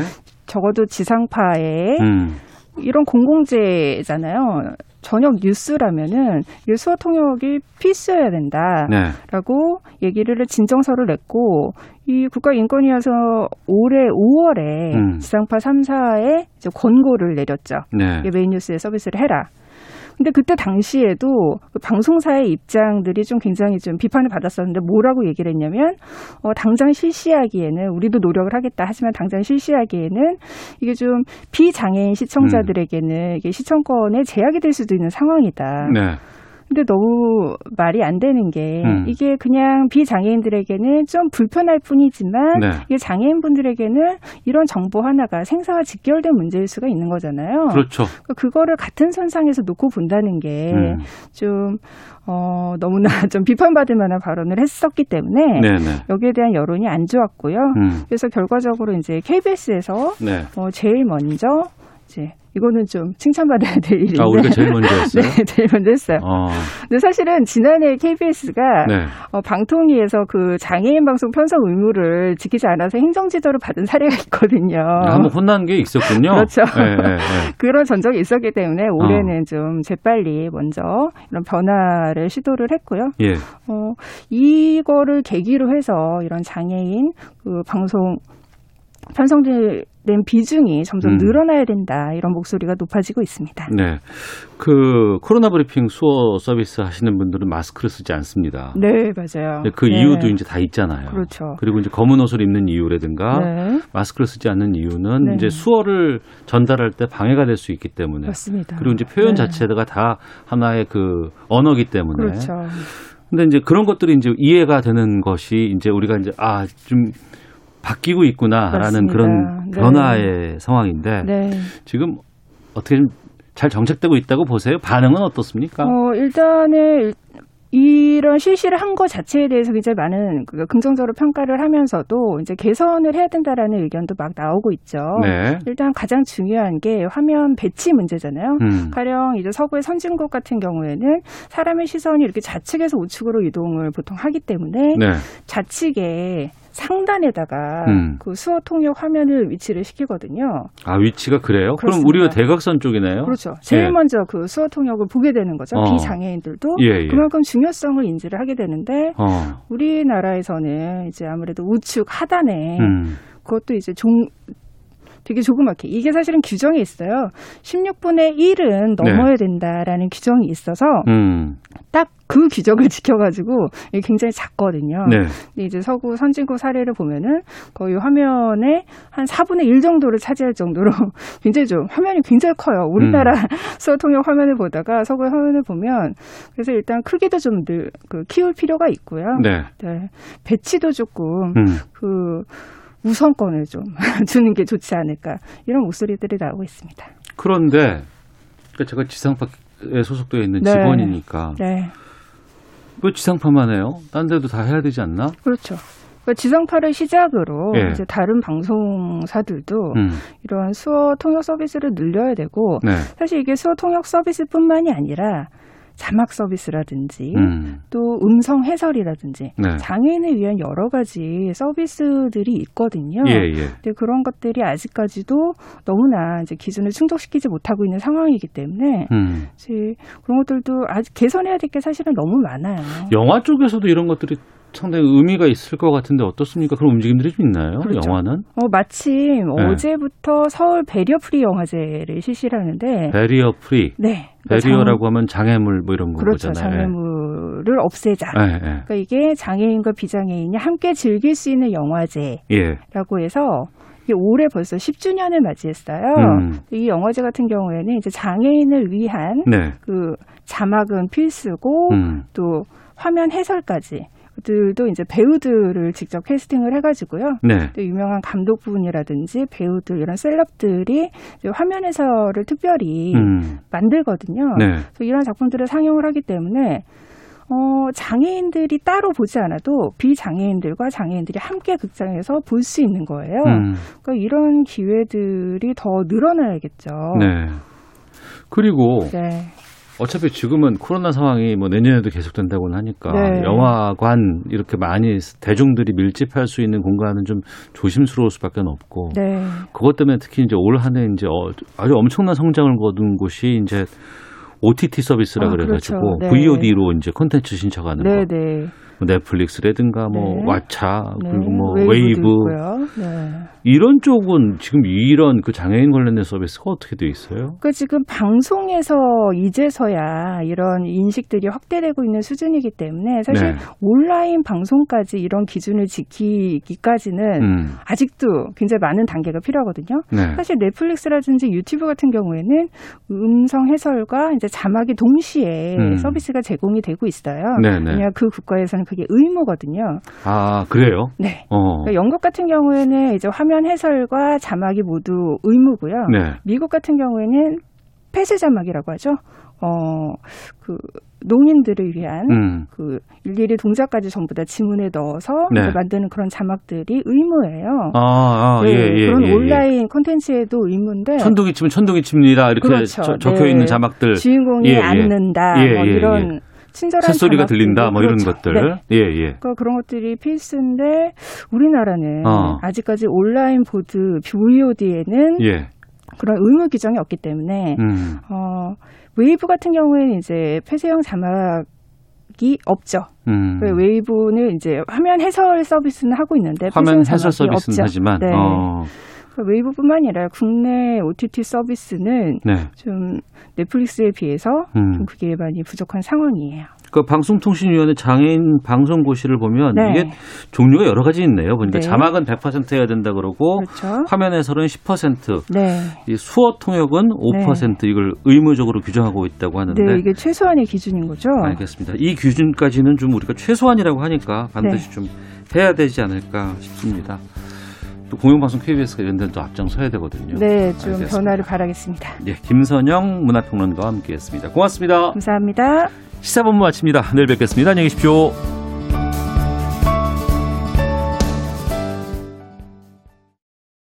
적어도 지상파에 음. 이런 공공재잖아요. 저녁 뉴스라면은 이 수어 통역이 필수여야 된다. 네. 라고 얘기를 진정서를 냈고 이 국가인권위에서 올해 5월에 음. 지상파 3사에 이제 권고를 내렸죠. 네. 이 메인 뉴스에 서비스를 해라. 근데 그때 당시에도 그 방송사의 입장들이 좀 굉장히 좀 비판을 받았었는데 뭐라고 얘기를 했냐면 어, 당장 실시하기에는 우리도 노력을 하겠다 하지만 당장 실시하기에는 이게 좀 비장애인 시청자들에게는 이게 시청권에 제약이 될 수도 있는 상황이다. 네. 근데 너무 말이 안 되는 게 음. 이게 그냥 비장애인들에게는 좀 불편할 뿐이지만 네. 이게 장애인분들에게는 이런 정보 하나가 생사와 직결된 문제일 수가 있는 거잖아요. 그렇죠. 그러니까 그거를 같은 선상에서 놓고 본다는 게 음. 좀 어, 너무나 <laughs> 좀 비판받을 만한 발언을 했었기 때문에 네네. 여기에 대한 여론이 안 좋았고요. 음. 그래서 결과적으로 이제 KBS에서 네. 어, 제일 먼저 이제 이거는 좀 칭찬받아야 될 일인데. 아, 우리가 제일 먼저 <laughs> 했어요? 네, 제일 먼저 했어요. 어. 근데 사실은 지난해 KBS가 네. 어, 방통위에서 그 장애인 방송 편성 의무를 지키지 않아서 행정지도를 받은 사례가 있거든요. 한번 혼난 게 있었군요. 그렇죠. 네, 네, 네. <laughs> 그런 전적이 있었기 때문에 올해는 좀 재빨리 먼저 이런 변화를 시도를 했고요. 예. 어, 이거를 계기로 해서 이런 장애인 그 방송 편성 된 비중이 점점 음. 늘어나야 된다 이런 목소리가 높아지고 있습니다. 네. 그 코로나 브리핑 수어 서비스 하시는 분들은 마스크를 쓰지 않습니다. 네, 맞아요. 그 네. 이유도 이제 다 있잖아요. 그렇죠. 그리고 이제 검은 옷을 입는 이유라든가 네. 마스크를 쓰지 않는 이유는 네. 이제 수어를 전달할 때 방해가 될 수 있기 때문에 맞습니다. 그리고 이제 표현 네. 자체가 다 하나의 그 언어기 때문에 그렇죠. 근데 이제 그런 것들이 이제 이해가 되는 것이 이제 우리가 이제 아좀 바뀌고 있구나라는 맞습니다. 그런 네. 변화의 상황인데 네. 지금 어떻게 좀잘 정책되고 있다고 보세요? 반응은 어떻습니까? 어, 일단은 이런 실시를 한 것 자체에 대해서 굉장히 많은 그 긍정적으로 평가를 하면서도 이제 개선을 해야 된다라는 의견도 막 나오고 있죠. 네. 일단 가장 중요한 게 화면 배치 문제잖아요. 음. 가령 이제 서구의 선진국 같은 경우에는 사람의 시선이 이렇게 좌측에서 우측으로 이동을 보통 하기 때문에 네. 좌측에 상단에다가 음. 그 수어 통역 화면을 위치를 시키거든요. 아 위치가 그래요? 그럼 그렇습니다. 우리가 대각선 쪽이네요. 그렇죠. 제일 예. 먼저 그 수어 통역을 보게 되는 거죠. 어. 비장애인들도 예, 예. 그만큼 중요성을 인지를 하게 되는데 어. 우리나라에서는 이제 아무래도 우측 하단에 음. 그것도 이제 종 되게 조그맣게 이게 사실은 규정이 있어요. 16분의 1은 넘어야 된다라는 규정이 있어서 네. 음. 딱그 규정을 <laughs> 지켜가지고 이게 굉장히 작거든요. 네. 근데 이제 서구 선진국 사례를 보면은 거의 화면에 한 4분의 1 정도를 차지할 정도로 <laughs> 굉장히 좀 화면이 굉장히 커요. 우리나라 음. <laughs> 수어 통역 화면을 보다가 서구의 화면을 보면 그래서 일단 크기도 좀 늘, 그 키울 필요가 있고요. 네. 네. 배치도 조금 음. 그 우선권을 좀 <laughs> 주는 게 좋지 않을까 이런 목소리들이 나오고 있습니다. 그런데 그러니까 제가 지상파에 소속되어 있는 네. 직원이니까 네, 왜 지상파만 해요? 딴 데도 다 해야 되지 않나? 그렇죠. 그러니까 지상파를 시작으로 예. 이제 다른 방송사들도 음. 이러한 수어 통역 서비스를 늘려야 되고 네. 사실 이게 수어 통역 서비스뿐만이 아니라 자막 서비스라든지 음. 또 음성 해설이라든지 네. 장애인을 위한 여러 가지 서비스들이 있거든요. 예, 예. 근데 그런 것들이 아직까지도 너무나 이제 기준을 충족시키지 못하고 있는 상황이기 때문에 음. 이제 그런 것들도 아직 개선해야 될 게 사실은 너무 많아요. 영화 쪽에서도 이런 것들이 상당히 의미가 있을 것 같은데 어떻습니까? 그런 움직임들이 좀 있나요? 그렇죠. 영화는? 어, 마침 네. 어제부터 서울 barrier free 영화제를 실시를 하는데 barrier free. 네. barrier라고 하면 장애물 뭐 이런 그렇죠. 거잖아요. 장애물을 없애자. 예, 예. 그러니까 이게 장애인과 비장애인이 함께 즐길 수 있는 영화제라고 예. 해서 이게 올해 벌써 10주년을 맞이했어요. 음. 이 영화제 같은 경우에는 이제 장애인을 위한 네. 그 자막은 필수고 음. 또 화면 해설까지 들도 이제 배우들을 직접 캐스팅을 해가지고요. 네. 또 유명한 감독분이라든지 배우들 이런 셀럽들이 이제 화면 해설을 특별히 음. 만들거든요. 네. 그래서 이런 작품들을 상영을 하기 때문에 어, 장애인들이 따로 보지 않아도 비장애인들과 장애인들이 함께 극장에서 볼 수 있는 거예요. 음. 그러니까 이런 기회들이 더 늘어나야겠죠. 네. 그리고 네. 어차피 지금은 코로나 상황이 뭐 내년에도 계속된다고는 하니까 네. 영화관 이렇게 많이 대중들이 밀집할 수 있는 공간은 좀 조심스러울 수밖에 없고 네. 그것 때문에 특히 이제 올 한해 이제 어, 아주 엄청난 성장을 거둔 곳이 이제 OTT 서비스라 아, 그래가지고 그렇죠. 네. VOD로 이제 콘텐츠 신청하는 네, 거. 네. 뭐 넷플릭스라든가 뭐 네. 왓챠 네. 그리고 뭐 웨이브. 네. 이런 쪽은 지금 이런 그 장애인 관련된 서비스가 어떻게 돼 있어요? 그 지금 방송에서 이제서야 이런 인식들이 확대되고 있는 수준이기 때문에 사실 네. 온라인 방송까지 이런 기준을 지키기까지는 음. 아직도 굉장히 많은 단계가 필요하거든요. 네. 사실 넷플릭스라든지 유튜브 같은 경우에는 음성 해설과 이제 자막이 동시에 음. 서비스가 제공이 되고 있어요. 네네. 왜냐하면 그 국가에서는 그게 의무거든요. 아 그래요? 네. 어. 그러니까 영국 같은 경우에는 이제 화면 해설과 자막이 모두 의무고요. 네. 미국 같은 경우에는 폐쇄 자막이라고 하죠. 어, 그 농인들을 위한 음. 그 일일이 동작까지 전부 다 지문에 넣어서 네. 만드는 그런 자막들이 의무예요. 아, 아, 네, 예, 예, 그런 예, 예. 온라인 콘텐츠에도 의무인데 천둥이 치면 천둥이 칩니다. 이렇게 그렇죠. 저- 적혀 네. 있는 자막들. 주인공이 예, 예. 앉는다 예, 뭐 예, 이런 예. 친절한 자막들도 들린다, 뭐 이런 그렇죠. 것들. 네. 예, 예. 그러니까 그런 것들이 필수인데 우리나라는 어. 아직까지 온라인 VOD VOD에는 예. 그런 의무 규정이 없기 때문에 음. 어, 웨이브 같은 경우에는 이제 폐쇄형 자막 이 없죠. 음. 그 웨이브는 이제 화면 해설 서비스는 하고 있는데 화면 해설 서비스는 없죠. 하지만 네. 어. 그 웨이브뿐만 아니라 국내 OTT 서비스는 네. 좀 넷플릭스에 비해서 음. 좀 그게 많이 부족한 상황이에요. 그 방송통신위원회 장애인 방송고시를 보면 네. 이게 종류가 여러 가지 있네요. 보니까 네. 자막은 100% 해야 된다 그러고 그렇죠. 화면 해설은 10%, 네. 이 수어 통역은 5% 이걸 의무적으로 규정하고 있다고 하는데 네, 이게 최소한의 기준인 거죠. 알겠습니다. 이 기준까지는 좀 우리가 최소한이라고 하니까 반드시 네. 좀 해야 되지 않을까 싶습니다. 또 공영방송 KBS가 이런 데는 또 앞장서야 되거든요. 네, 좀 알겠습니다. 변화를 바라겠습니다. 예, 김선영 문화평론가와 함께했습니다. 고맙습니다. 감사합니다. 시사본부 마칩니다. 내일 뵙겠습니다. 안녕히 계십시오.